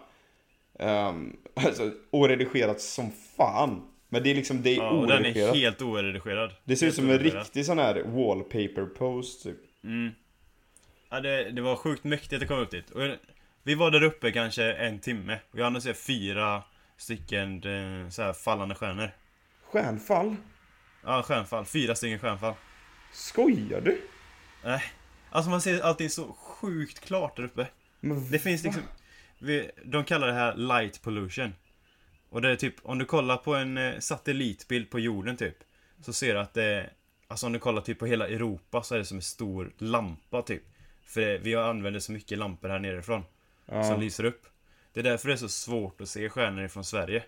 Um, *laughs* alltså oredigerat som fan. Men det är liksom, det är ja, och den är oredigerat. helt oredigerad. Det ser ut Helt som en oredigerad. riktig sån här wallpaper post typ. Mm. Ja, det, det var sjukt mäktigt att komma upp dit. Och vi var där uppe kanske en timme. Och jag hann se fyra stycken eh, så här fallande stjärnor. Stjärnfall? Ja, stjärnfall. Fyra stycken stjärnfall. Skojar du? Nej. Alltså man ser allting så sjukt klart där uppe. Men Det finns liksom... Vi, de kallar det här light pollution. Och det är typ, om du kollar på en eh, satellitbild på jorden typ. Så ser du att det Alltså om du kollar typ på hela Europa så är det som en stor lampa typ. För det, vi använder så mycket lampor här nerifrån. Ja. Som lyser upp. Det är därför det är så svårt att se stjärnor ifrån Sverige.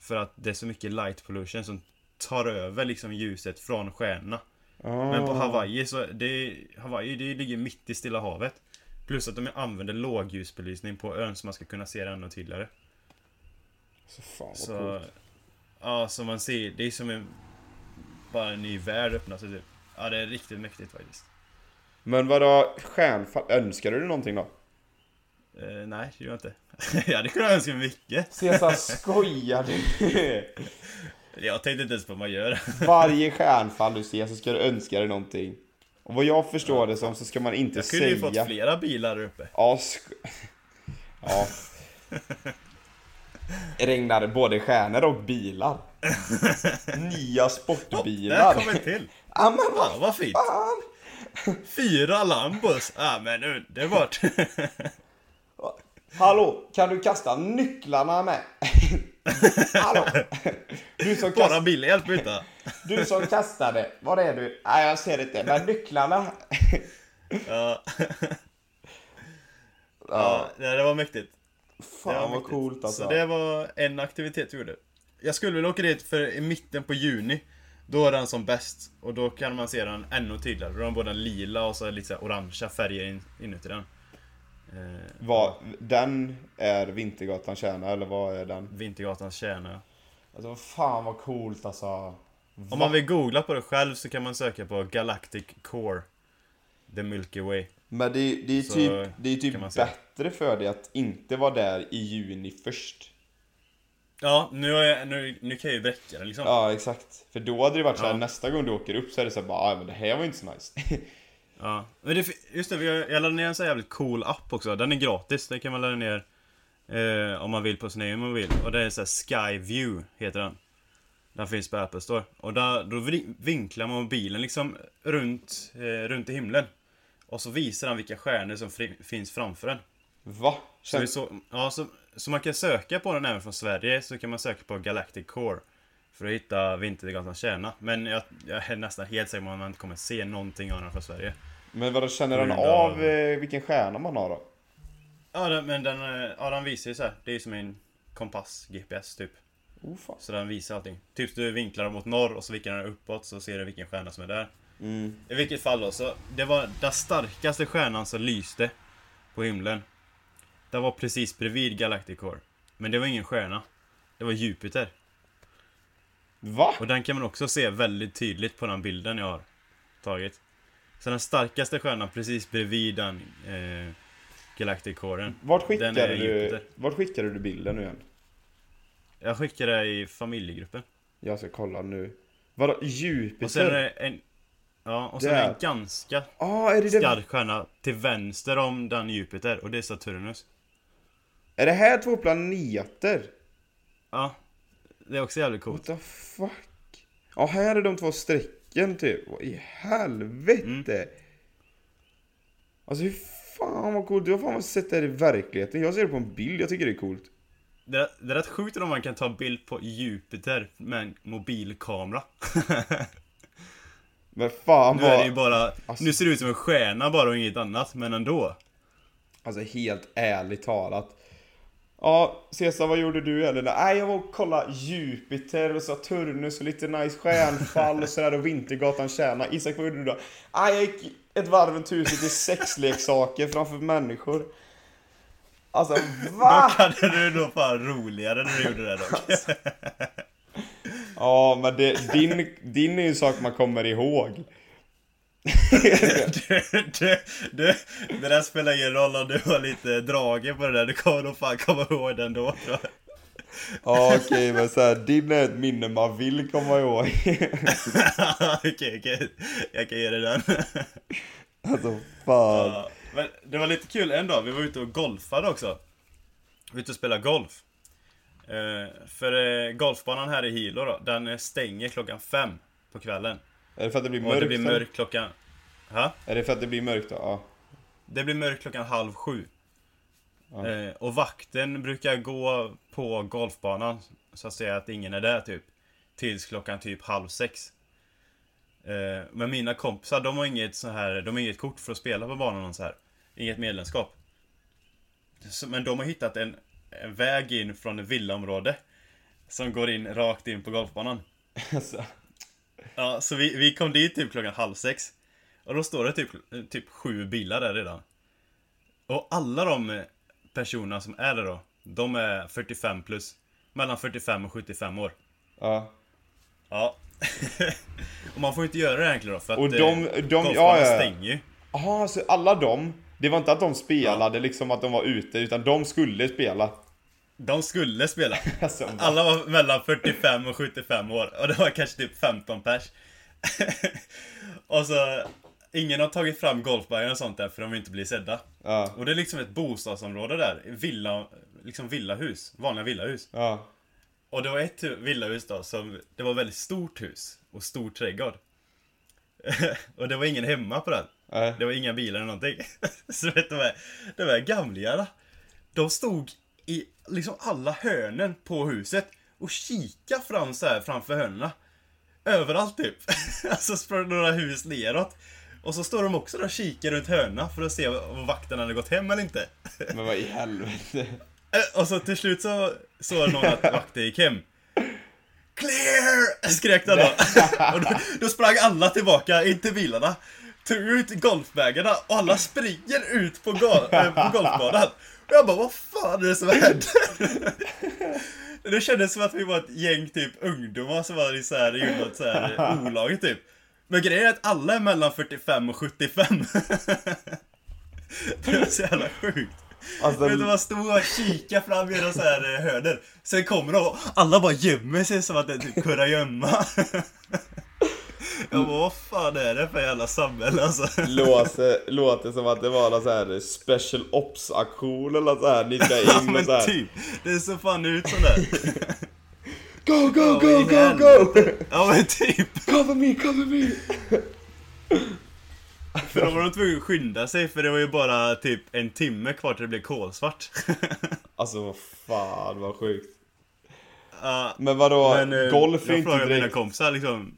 För att det är så mycket light pollution som tar över liksom ljuset från stjärnorna. Men på Ah. Hawaii så, det, Hawaii det ligger mitt i Stilla havet. Plus att de använder lågljusbelysning på ön så man ska kunna se det ännu tydligare. Så fan vad Så, coolt. ja, som man ser, det är som en, bara en ny värld öppnar sig typ. Ja, det är riktigt mäktigt faktiskt. Men vadå, stjärnfall, önskar du dig någonting då? Eh, nej, det gör jag inte. *laughs* jag hade kunnat önska mig mycket. Cesar, skojar du? *laughs* Jag tänkte inte ens på vad man gör. *laughs* Varje stjärnfall du ser så ska du önska dig någonting. Och vad jag förstår det som så ska man inte Jag kunde ju säga... fått flera bilar där uppe. Ja, sk... *laughs* ja. Regnar både stjärnor och bilar. *laughs* Nya Där sportbilar. kom en till! Ja men vad Ja, vad fint! fan! Fyra Lambos! Ja men bort. Hallå, kan du kasta nycklarna med? Hallå! Du som, Bara kast... bilhjälp byta. du som kastade, var är du? Nej jag ser inte, men nycklarna. Ja. ja, det var mäktigt. Det var Fan vad coolt alltså. Så det var en aktivitet vi gjorde. Jag skulle vilja åka dit för i mitten på juni. Då är den som bäst. Och då kan man se den ännu tydligare. Då har den både lila och så lite så orangea färger in, inuti den. Eh, Vad, den är Vintergatan kärna eller vad är den? Vintergatans kärna. Alltså fan vad coolt alltså. Om man vill googla på det själv så kan man söka på Galactic Core. The Milky Way. Men det, det är typ, det är typ bättre för dig att inte vara där i juni först. Ja, nu, jag, nu, nu kan jag ju bräcka den liksom. Ja exakt. För då hade det varit så här Ja. nästa gång du åker upp så är det så här bara, ah, men det här var inte så nice. *laughs* Ja, men det, just det, jag, laddade ner en så jävligt cool app också. Den är gratis, den kan man ladda ner eh, om man vill på sin egen mobil. Och det är så här Sky View, heter den. Den finns på Apple Store. Och där, då vinklar man mobilen liksom runt, eh, runt i himlen. Och så visar den vilka stjärnor som finns framför den. Va? Så, så, ja, så, så man kan söka på den även från Sverige, så kan man söka på Galactic Core. För att hitta Vintergatans kärna. Men jag, jag är nästan helt säker på att man inte kommer se någonting av den från Sverige. Men vadå, känner den av- eh, vilken stjärna man har då? Ja, den, men den, eh, ja, den visar ju så här. Det är ju som en kompass, GPS typ. Oh fan. Så den visar allting. Typ du vinklar mot norr och så vinklar den uppåt så ser du vilken stjärna som är där. Mm. I vilket fall då, så det var den starkaste stjärnan som lyste på himlen. Den var precis bredvid Galactic Core. Men det var ingen stjärna. Det var Jupiter. Va? Och den kan man också se väldigt tydligt på den bilden jag har tagit. Så den starkaste stjärnan precis bredvid den eh, Galactic Coren. Vart skickade, du, Jupiter. vart skickade du bilden nu igen? Jag skickar det i familjegruppen. Jag ska kolla nu. Vadå, Och sen är Jupiter? det en... Ja, och sen är det en ganska ah, är det, det skarp stjärna till vänster om den Jupiter och det är Saturnus. Är det här två planeter? Ja, det är också jävligt What coolt. the fuck? Ja, här är de två strecken typ. Vad i helvete? Mm. Alltså hur fan vad coolt. Du har fan vad sett det här i verkligheten. Jag ser det på en bild. Jag tycker det är coolt. Det, det är rätt sjukt om man kan ta bild på Jupiter med en mobilkamera. *laughs* Men fan Nu är det ju vad... bara... Alltså- Nu ser det ut som en stjärna bara och inget annat, men ändå. Alltså helt ärligt talat. Ja, Cesar vad gjorde du eller? Nej, jag var och kollade Jupiter och Saturnus och lite nice stjärnfall och sådär och Vintergatan tjärna. Isak vad gjorde du då? Nej, jag gick ett varv runt huset i sexleksaker framför människor. Alltså va? Dock hade du nog fan roligare när du gjorde det dock. *laughs* Ja, men det, din, din är ju en sak man kommer ihåg. Du, du, du, det där spelar ingen roll om du var lite dragen på det där, du kommer nog fan komma ihåg den då tror jag. Ja, okej, men så här, din är ett minne man vill komma ihåg. *laughs* Okej, okej. Jag kan ge dig den. Alltså fan. Ja, Men det var lite kul en dag, vi var ute och golfade också. Vi var ute och spelade golf. Eh, för eh, golfbanan här i Hilo då, den stänger klockan fem på kvällen. Är det för att det blir Och mörkt? det blir mörkt klockan... Ha? Är det för att det blir mörkt då? Ja. Det blir mörkt klockan halv sju. Ja. Eh, och vakten brukar gå på golfbanan, så att säga att ingen är där typ. Tills klockan typ halv sex. Eh, men mina kompisar, de har inget så här, de har inget kort för att spela på banan och så här. Inget medlemskap. Så, men de har hittat en, en väg in från ett villaområde. Som går in rakt in på golfbanan. *laughs* Alltså. Ja, så vi, vi kom dit typ klockan halv sex. Och då står det typ, typ sju bilar där redan. Och alla de personerna som är där då, de är 45 plus. Mellan 45 och 75 år. Ja. Ja. *laughs* och man får inte göra det egentligen då, för att Och de- eh, de- golfbanan ja, ja. stänger ju. Jaha, så alla de, det var inte att de spelade liksom att de var ute, utan de skulle spela. De skulle spela. *laughs* Alla var mellan 45 och 75 år och det var kanske typ 15 pers. *laughs* och så, ingen har tagit fram golfbagen och sånt där för de vill inte bli sedda. Ja, Och det är liksom ett bostadsområde där, villa, liksom villahus, vanliga villahus. ja. Och det var ett hu- villahus då som, det var väldigt stort hus och stor trädgård. *laughs* och det var ingen hemma på den. Det var inga bilar eller någonting. Så vet du vad, de här gamlingarna, de stod i liksom alla hörnen på huset och kika fram så här framför hörnerna. Överallt typ. *laughs* alltså från några hus neråt. Och så står de också där och kikar runt hörnerna för att se om vakten hade gått hem eller inte. *laughs* Men vad i helvete. Eh, Och så till slut så såg någon att vakten gick hem. Clear! Skrek den då. *laughs* Och då, då sprang alla tillbaka in till bilarna. Tog ut golfbagarna och alla springer ut på, gol- äh, på golfbanan. Jag bara, vad fan är det som händer? *laughs* Det kändes som att vi var ett gäng typ ungdomar som var i så här, gjorde något så här *laughs* olagligt typ. Men grejen är att alla är mellan 45 och 75. Det var så jävla sjukt. Alltså, Vet du man stod och kikade fram genom så här eh, hörner. Sen kommer de och alla bara gömmer sig som att det är typ kurragömma. *laughs* Jag bara, vad fan är det för jävla samhälle alltså? låter, låter som att det var någon så här special ops aktion eller så här. Ni ska *laughs* Ja in och men så här. typ, det ser fan ut som det. *laughs* Go, go, Ja, go, go, go! Ja men typ. Cover me, cover me! För då var de tvungna att skynda sig för det var ju bara typ en timme kvar till det blev kolsvart. *laughs* Alltså vad fan vad sjukt. Ja, Men vadå, men, eh, golf är jag inte frågade mina direkt... kompisar liksom.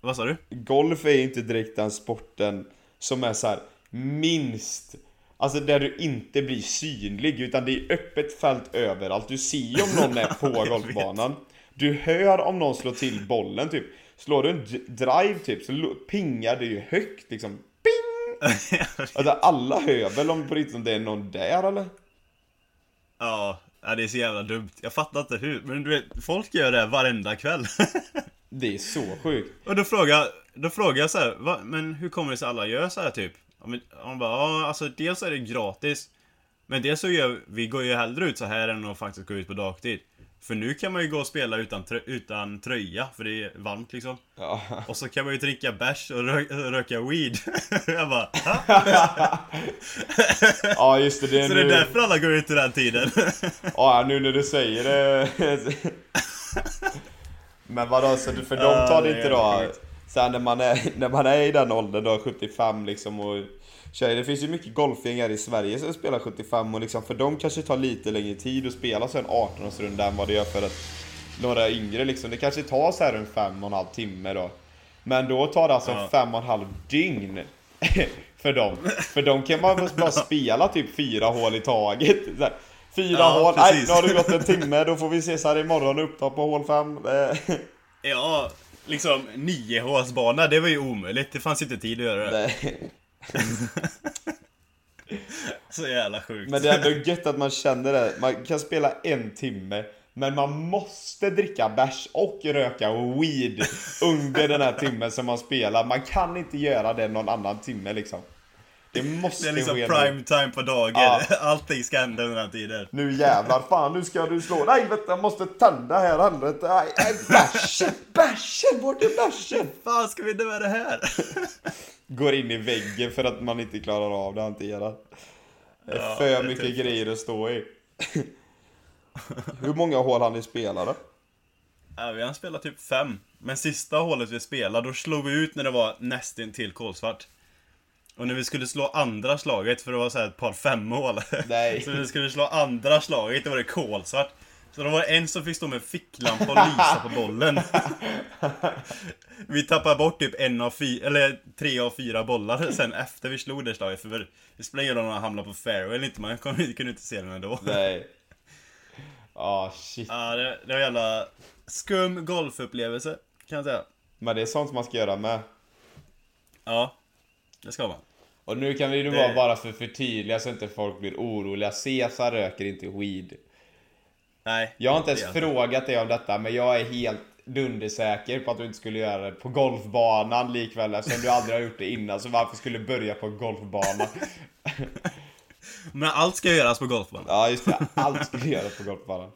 Vad sa du? Golf är inte direkt den sporten som är så här minst Alltså där du inte blir synlig utan det är öppet fält överallt. Du ser ju om någon är på *laughs* golfbanan. Du hör om någon slår till bollen typ. Slår du en drive typ så pingar det ju högt liksom. Ping! *laughs* Alltså alla hör väl om på riktigt om det är någon där eller? ja, det är så jävla dumt. Jag fattar inte hur. Men du vet, folk gör det varenda kväll. *laughs* Det är så sjukt. Och då frågar, då frågar jag så här, Va, men hur kommer det sig alla gör så här typ? Han bara, ja alltså dels är det gratis. Men dels så gör vi går ju hellre ut så här än att faktiskt gå ut på dagtid. För nu kan man ju gå och spela utan, trö- utan tröja, för det är varmt liksom. Ja. *laughs* Och så kan man ju dricka bärs och rö- röka weed. *laughs* jag bara? *laughs* Ja just det, det är Så det är nu... därför alla går ut i den tiden. Ja nu när du säger det Men vadå, så du- för de tar det inte då. Sen när man är, när man är i den åldern då, 75 liksom och kör, Det finns ju mycket golfgängare i Sverige som spelar 75 och liksom för dem kanske tar lite längre tid att spela så en 18-årsrunda än vad det gör för att några yngre liksom. Det kanske tar så här en fem och en halv timme då. Men då tar det alltså Ja. fem och en halv dygn *laughs* för dem. För de kan man bara spela typ fyra hål i taget. Fyra Ja, hål, nej nu har det gått en timme, då får vi ses här imorgon och uppta på hål fem. Eh, ja, liksom nio hålsbana, det var ju omöjligt. Det fanns inte tid att göra det. nej. *laughs* Så jävla sjukt. Men det är ändå gött att man känner det. Man kan spela en timme, men man måste dricka bärs och röka weed under den här timmen som man spelar. Man kan inte göra det någon annan timme liksom. Det måste Det är liksom ske nu. prime time på dagen. Ja. *laughs* Allting ska hända under den tiden. Nu jävlar, fan nu ska du slå. Nej du, jag måste tända här helvete. Nej, nej, bärsen, bärsen, vart är bärsen? fan ska vi inte med det här? *laughs* Går in i väggen för att man inte klarar av det hantera. Det är Ja, för mycket tufft. grejer att stå i. Hur många hål han ni spelar då? Ja, vi har spelat typ fem. Men sista hålet vi spelade, då slog vi ut när det var nästan till kolsvart. Och när vi skulle slå andra slaget, för det var så ett par femmål. Nej. Så när vi skulle slå andra slaget, då var det kolsvart. Så då var det en som fick stå med ficklampa och lysa på bollen. *laughs* Vi tappade bort typ en av fyra, eller tre av fyra bollar sen efter vi slog det slaget. För det spelar ingen roll om han hamnade på fairway eller inte, man kunde inte se den ändå. Nej. Ah shit. Ja, det, det var en jävla skum golfupplevelse, kan jag säga. Men det är sånt man ska göra med. Ja, det ska man. Och nu kan vi ju bara, bara för förtydliga så inte folk blir oroliga. Cesar röker inte weed. Nej. Jag har inte ens är frågat dig om detta, men jag är helt dundersäker på att du inte skulle göra det på golfbanan likväl eftersom du aldrig har gjort det innan. Så varför skulle du börja på golfbana? *laughs* Men allt ska göras på golfbanan. Ja just det, allt skulle göras på golfbanan.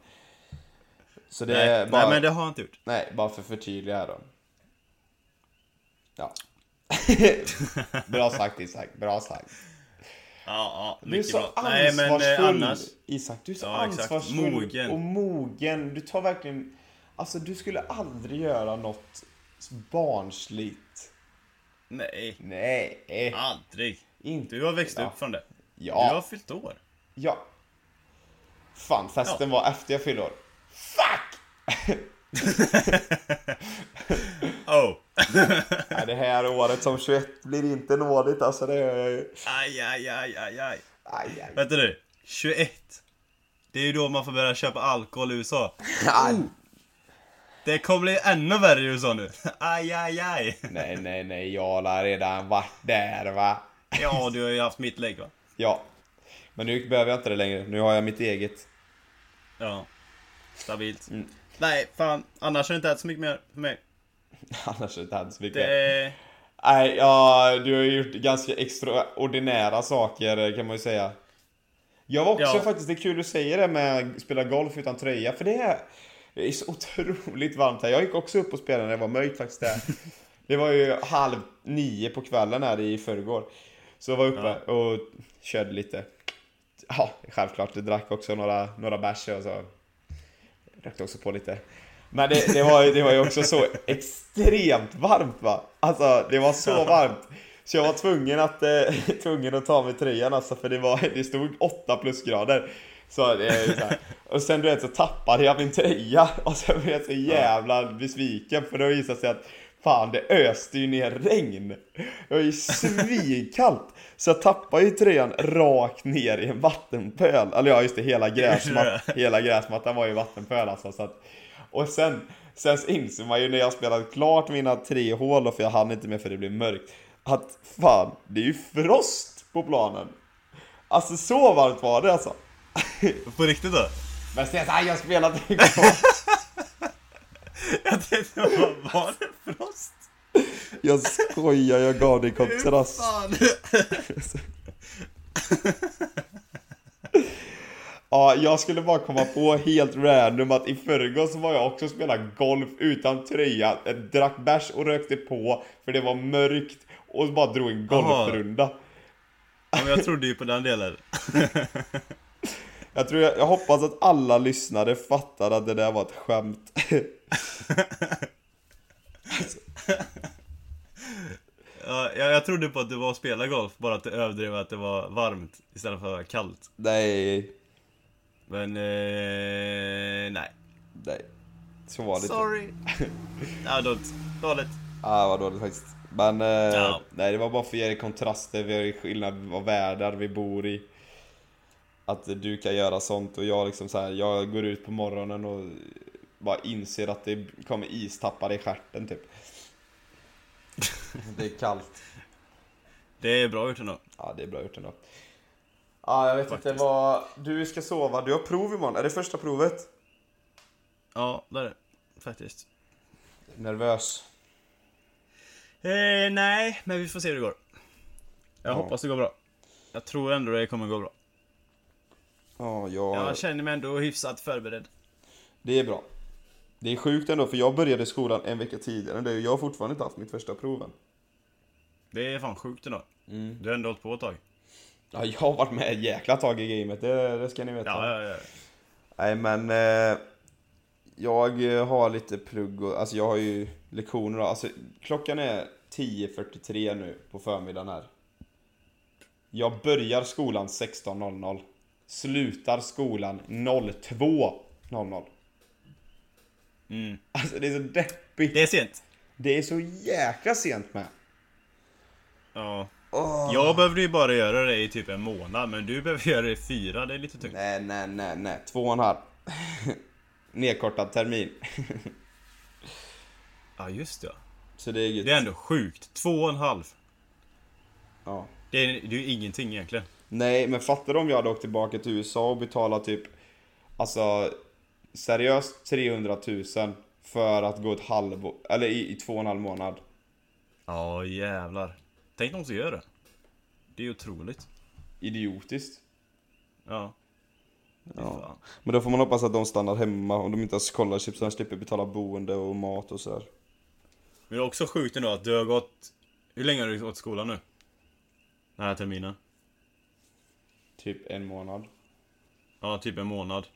Så det nej, är bara... nej, men det har jag inte gjort. Nej, bara för att förtydliga här då. Ja. *laughs* bra sagt Isak, bra sagt. Ja, ja, Du är så bra. Nej, men ansvarsfull eh, annars. Isak, du är så Ja, exakt. ansvarsfull Mogen. och mogen. Du tar verkligen, alltså du skulle aldrig göra något barnsligt. Nej, Nej, aldrig. inte. Du har växt Ja. upp från det. Du Ja, har fyllt år. ja. Fan, festen var efter jag fyllde år. Fuck! *laughs* *laughs* Oh! *laughs* Nej, det här året som 21 blir inte nådigt alltså. Det är jag ju. Aj, aj, aj, aj, aj. Aj, aj. Vänta nu. 21. Det är ju då man får börja köpa alkohol i USA. *laughs* Aj. Det kommer bli ännu värre i USA nu. *laughs* Aj, aj, aj. Nej, nej, nej, jag har redan varit där va. Ja, du har ju haft mitt lägg va? Ja. Men nu behöver jag inte det längre. Nu har jag mitt eget. Ja. Stabilt. Mm. Nej, fan. Annars har det inte ätit så mycket mer för mig. *laughs* Annars är det inte så mycket. Det... Nej, ja, du har ju gjort ganska extraordinära saker kan man ju säga. Jag var också Ja. faktiskt, det är kul du säger det med att spela golf utan tröja, för det är, det är så otroligt varmt här. Jag gick också upp och spelade när det var mörkt faktiskt där. *laughs* Det var ju halv nio på kvällen här i förrgår. Så jag var uppe och körde lite. Ja, självklart, jag drack också några, några bärs och så rökte också på lite. Men det, det, var, det var ju också så extremt varmt va? Alltså det var så varmt. Så jag var tvungen att, eh, *laughs* tvungen att ta av mig tröjan alltså, för det, var, det stod 8 plusgrader. Så, det så. Och sen du vet så tappade jag min tröja och sen blev jag så jävla besviken för det visade sig att Fan det öste ju ner regn. Det var ju svinkallt. Så jag tappade ju tröjan rakt ner i en vattenpöl. Eller ja just det, hela, gräsmat, *laughs* hela gräsmattan var ju vattenpöl alltså. Så att, och sen, sen insåg man ju när jag spelade klart mina tre hål, för jag hann inte med för det blev mörkt. Att fan, det är ju frost på planen. Alltså så varmt var det alltså. *laughs* På riktigt då? Men sen så jag spelade igår. *laughs* Jag tänkte, vad var det frost? Jag skojar, jag gav dig kontrast. *laughs* Ja, jag skulle bara komma på helt random att i förrgår så var jag också och spelade golf utan tröja, drack bärs och rökte på för det var mörkt och bara drog en golfrunda. Ja, men jag trodde ju på den delen. *laughs* Jag tror jag, jag hoppas att alla lyssnare fattade att det där var ett skämt. *laughs* Ja, jag, jag trodde på att det var att spela golf, bara att det överdrev att det var varmt istället för kallt. Nej, Men, eh, nej. nej. Så var det inte. Sorry. *laughs* ja, dåligt. Dåligt. Ja, vad dåligt faktiskt. Men, eh, Ja. nej det var bara för att ge er kontraster, vi har ju skillnad vad världar vi bor i. Att du kan göra sånt och jag liksom så här, jag går ut på morgonen och bara inser att det kommer istappar i stjärten typ. *laughs* Det är kallt. Det är bra gjort ändå. Ja, det är bra gjort ändå. Ja, jag vet inte Faktiskt. vad... Du ska sova, du har prov imorgon. Är det första provet? Ja, det är det. Faktiskt. Nervös. Eh, nej, men vi får se hur det går. Jag Ja. hoppas det går bra. Jag tror ändå det kommer gå bra. Ja, jag... Jag känner mig ändå hyfsat förberedd. Det är bra. Det är sjukt ändå, för jag började skolan en vecka tidigare jag har fortfarande inte haft mitt första prov än. Det är fan sjukt ändå. Mm. Du har ändå hållit på ett tag. Ja, jag har varit med ett jäkla tag i gamet, det, det ska ni veta. Ja, ja, ja. Nej, men... Eh, jag har lite plugg och, alltså jag har ju lektioner då. Alltså, klockan är 10.43 nu på förmiddagen här. Jag börjar skolan 16.00. Slutar skolan 02.00. Mm. Alltså det är så deppigt. Det är sent. Det är så jäkla sent med. Ja. Åh. Jag behövde ju bara göra det i typ en månad, men du behöver göra det i fyra, det är lite tungt. Nej, nej, nej, nej. Två och en halv. *laughs* Nedkortad termin. *laughs* Ja, just det. Så det är gött. Det är ändå sjukt. Två och en halv. Ja. Det är, det är ju ingenting egentligen. Nej, men fattar du om jag hade åkt tillbaka till USA och betalat typ Alltså Seriöst 300 000 För att gå ett halvår, eller i, i två och en halv månad Ja, jävlar. Tänk de som gör det. Det är otroligt. Idiotiskt Ja. Ja. Men då får man hoppas att de stannar hemma om de inte har scholarship så de slipper betala boende och mat och sådär Men det är också sjukt ändå att du har gått... Hur länge har du gått skolan nu? Den här terminen? Typ en månad Ja, typ en månad.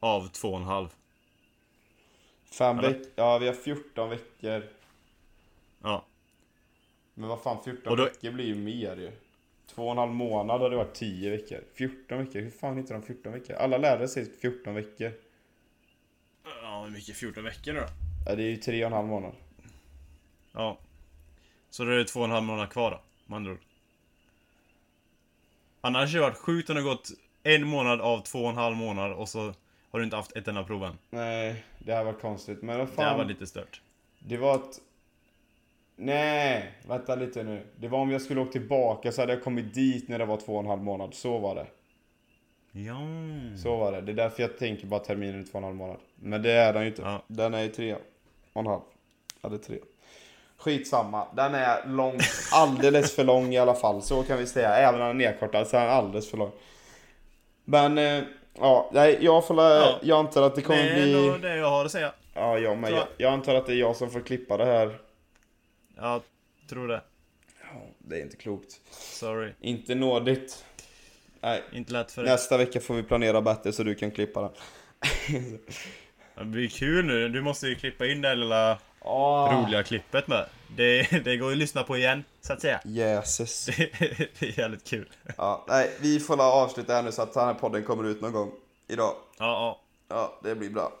Av två och en halv. Fem veckor, ja vi har 14 veckor Ja. Men vad fan 14 Och då- veckor blir ju mer ju Två och en halv månad hade varit 10 veckor 14 veckor, hur fan hittar de 14 veckor? Alla lärare säger 14 veckor Ja, hur mycket? 14 veckor nu då? Ja det är ju tre och en halv månad Ja. Så då är det två och en halv månad kvar då, med andra ord. Annars har det varit sjukt om det har gått en månad av två och en halv månad och så har du inte haft ett enda prov än. Nej, det här var konstigt. Men vad Det här fan. var lite stört. Det var ett... Nej, vänta lite nu. Det var om jag skulle åka tillbaka så hade jag kommit dit när det var två och en halv månad. Så var det. Ja. Så var det. Det är därför jag tänker bara terminen är två och en halv månad. Men det är den ju inte. Ja. Den är ju tre och en halv. Det är tre. Skitsamma. Den är lång. Alldeles för lång i alla fall. Så kan vi säga. Även om den är nedkortad så är den alldeles för lång. Men, eh, ja. Nej, jag får Ja. Jag antar att det Det kommer är bli... det jag har att säga. Ja, jag med. Jag, jag antar att det är jag som får klippa det här. Jag tror det. Ja, det är inte klokt. Sorry. Inte nådigt. Nej, Inte lätt för dig. nästa vecka får vi planera bättre så du kan klippa den. *laughs* Det blir kul nu. Du måste ju klippa in det här lilla Åh, roliga klippet med. Det, det går ju att lyssna på igen, så att säga. Jesus. *laughs* Det är jävligt kul. Ja, nej, vi får avsluta här nu så att den här podden kommer ut någon gång idag. Ja, ja. Ja, det blir bra.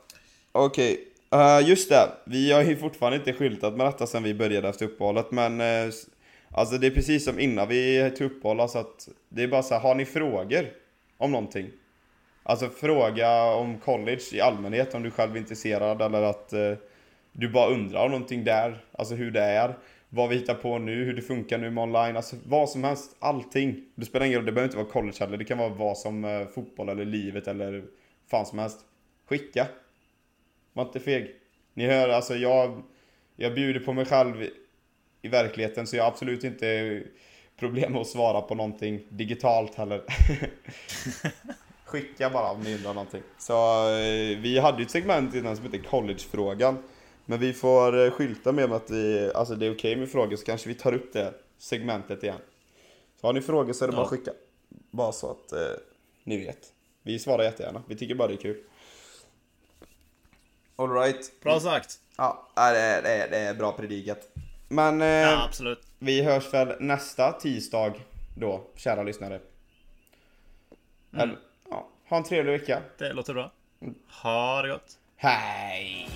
Okej, Uh, just det. Vi har ju fortfarande inte skyltat med detta sen vi började efter uppehållet, men uh, alltså det är precis som innan vi tog uppehåll, så att det är bara så här, har ni frågor om någonting? Alltså fråga om college i allmänhet, om du själv är intresserad eller att uh, du bara undrar om någonting där, alltså hur det är, vad vi hittar på nu, hur det funkar nu med online, alltså vad som helst, allting. Det spelar ingen roll, det behöver inte vara college heller, det kan vara vad som fotboll eller livet eller fan som helst. Skicka. Var inte feg. Ni hör, alltså jag, jag bjuder på mig själv i, i verkligheten så jag har absolut inte problem med att svara på någonting digitalt heller. *laughs* Skicka bara om ni undrar någonting. Så eh, vi hade ju ett segment innan som heter Collegefrågan. Men vi får eh, skylta med att vi, alltså det är okej med frågor så kanske vi tar upp det segmentet igen. Så har ni frågor så är det bara att skicka. Bara så att eh, ni vet. Vi svarar jättegärna. Vi tycker bara det är kul. Alright. Bra sagt. Ja, det är, det är, det är bra predikat. Men eh, Ja, absolut. vi hörs väl nästa tisdag då, kära lyssnare. Eller, ja, ha en trevlig vecka. Det låter bra. Ha det gott. Hej!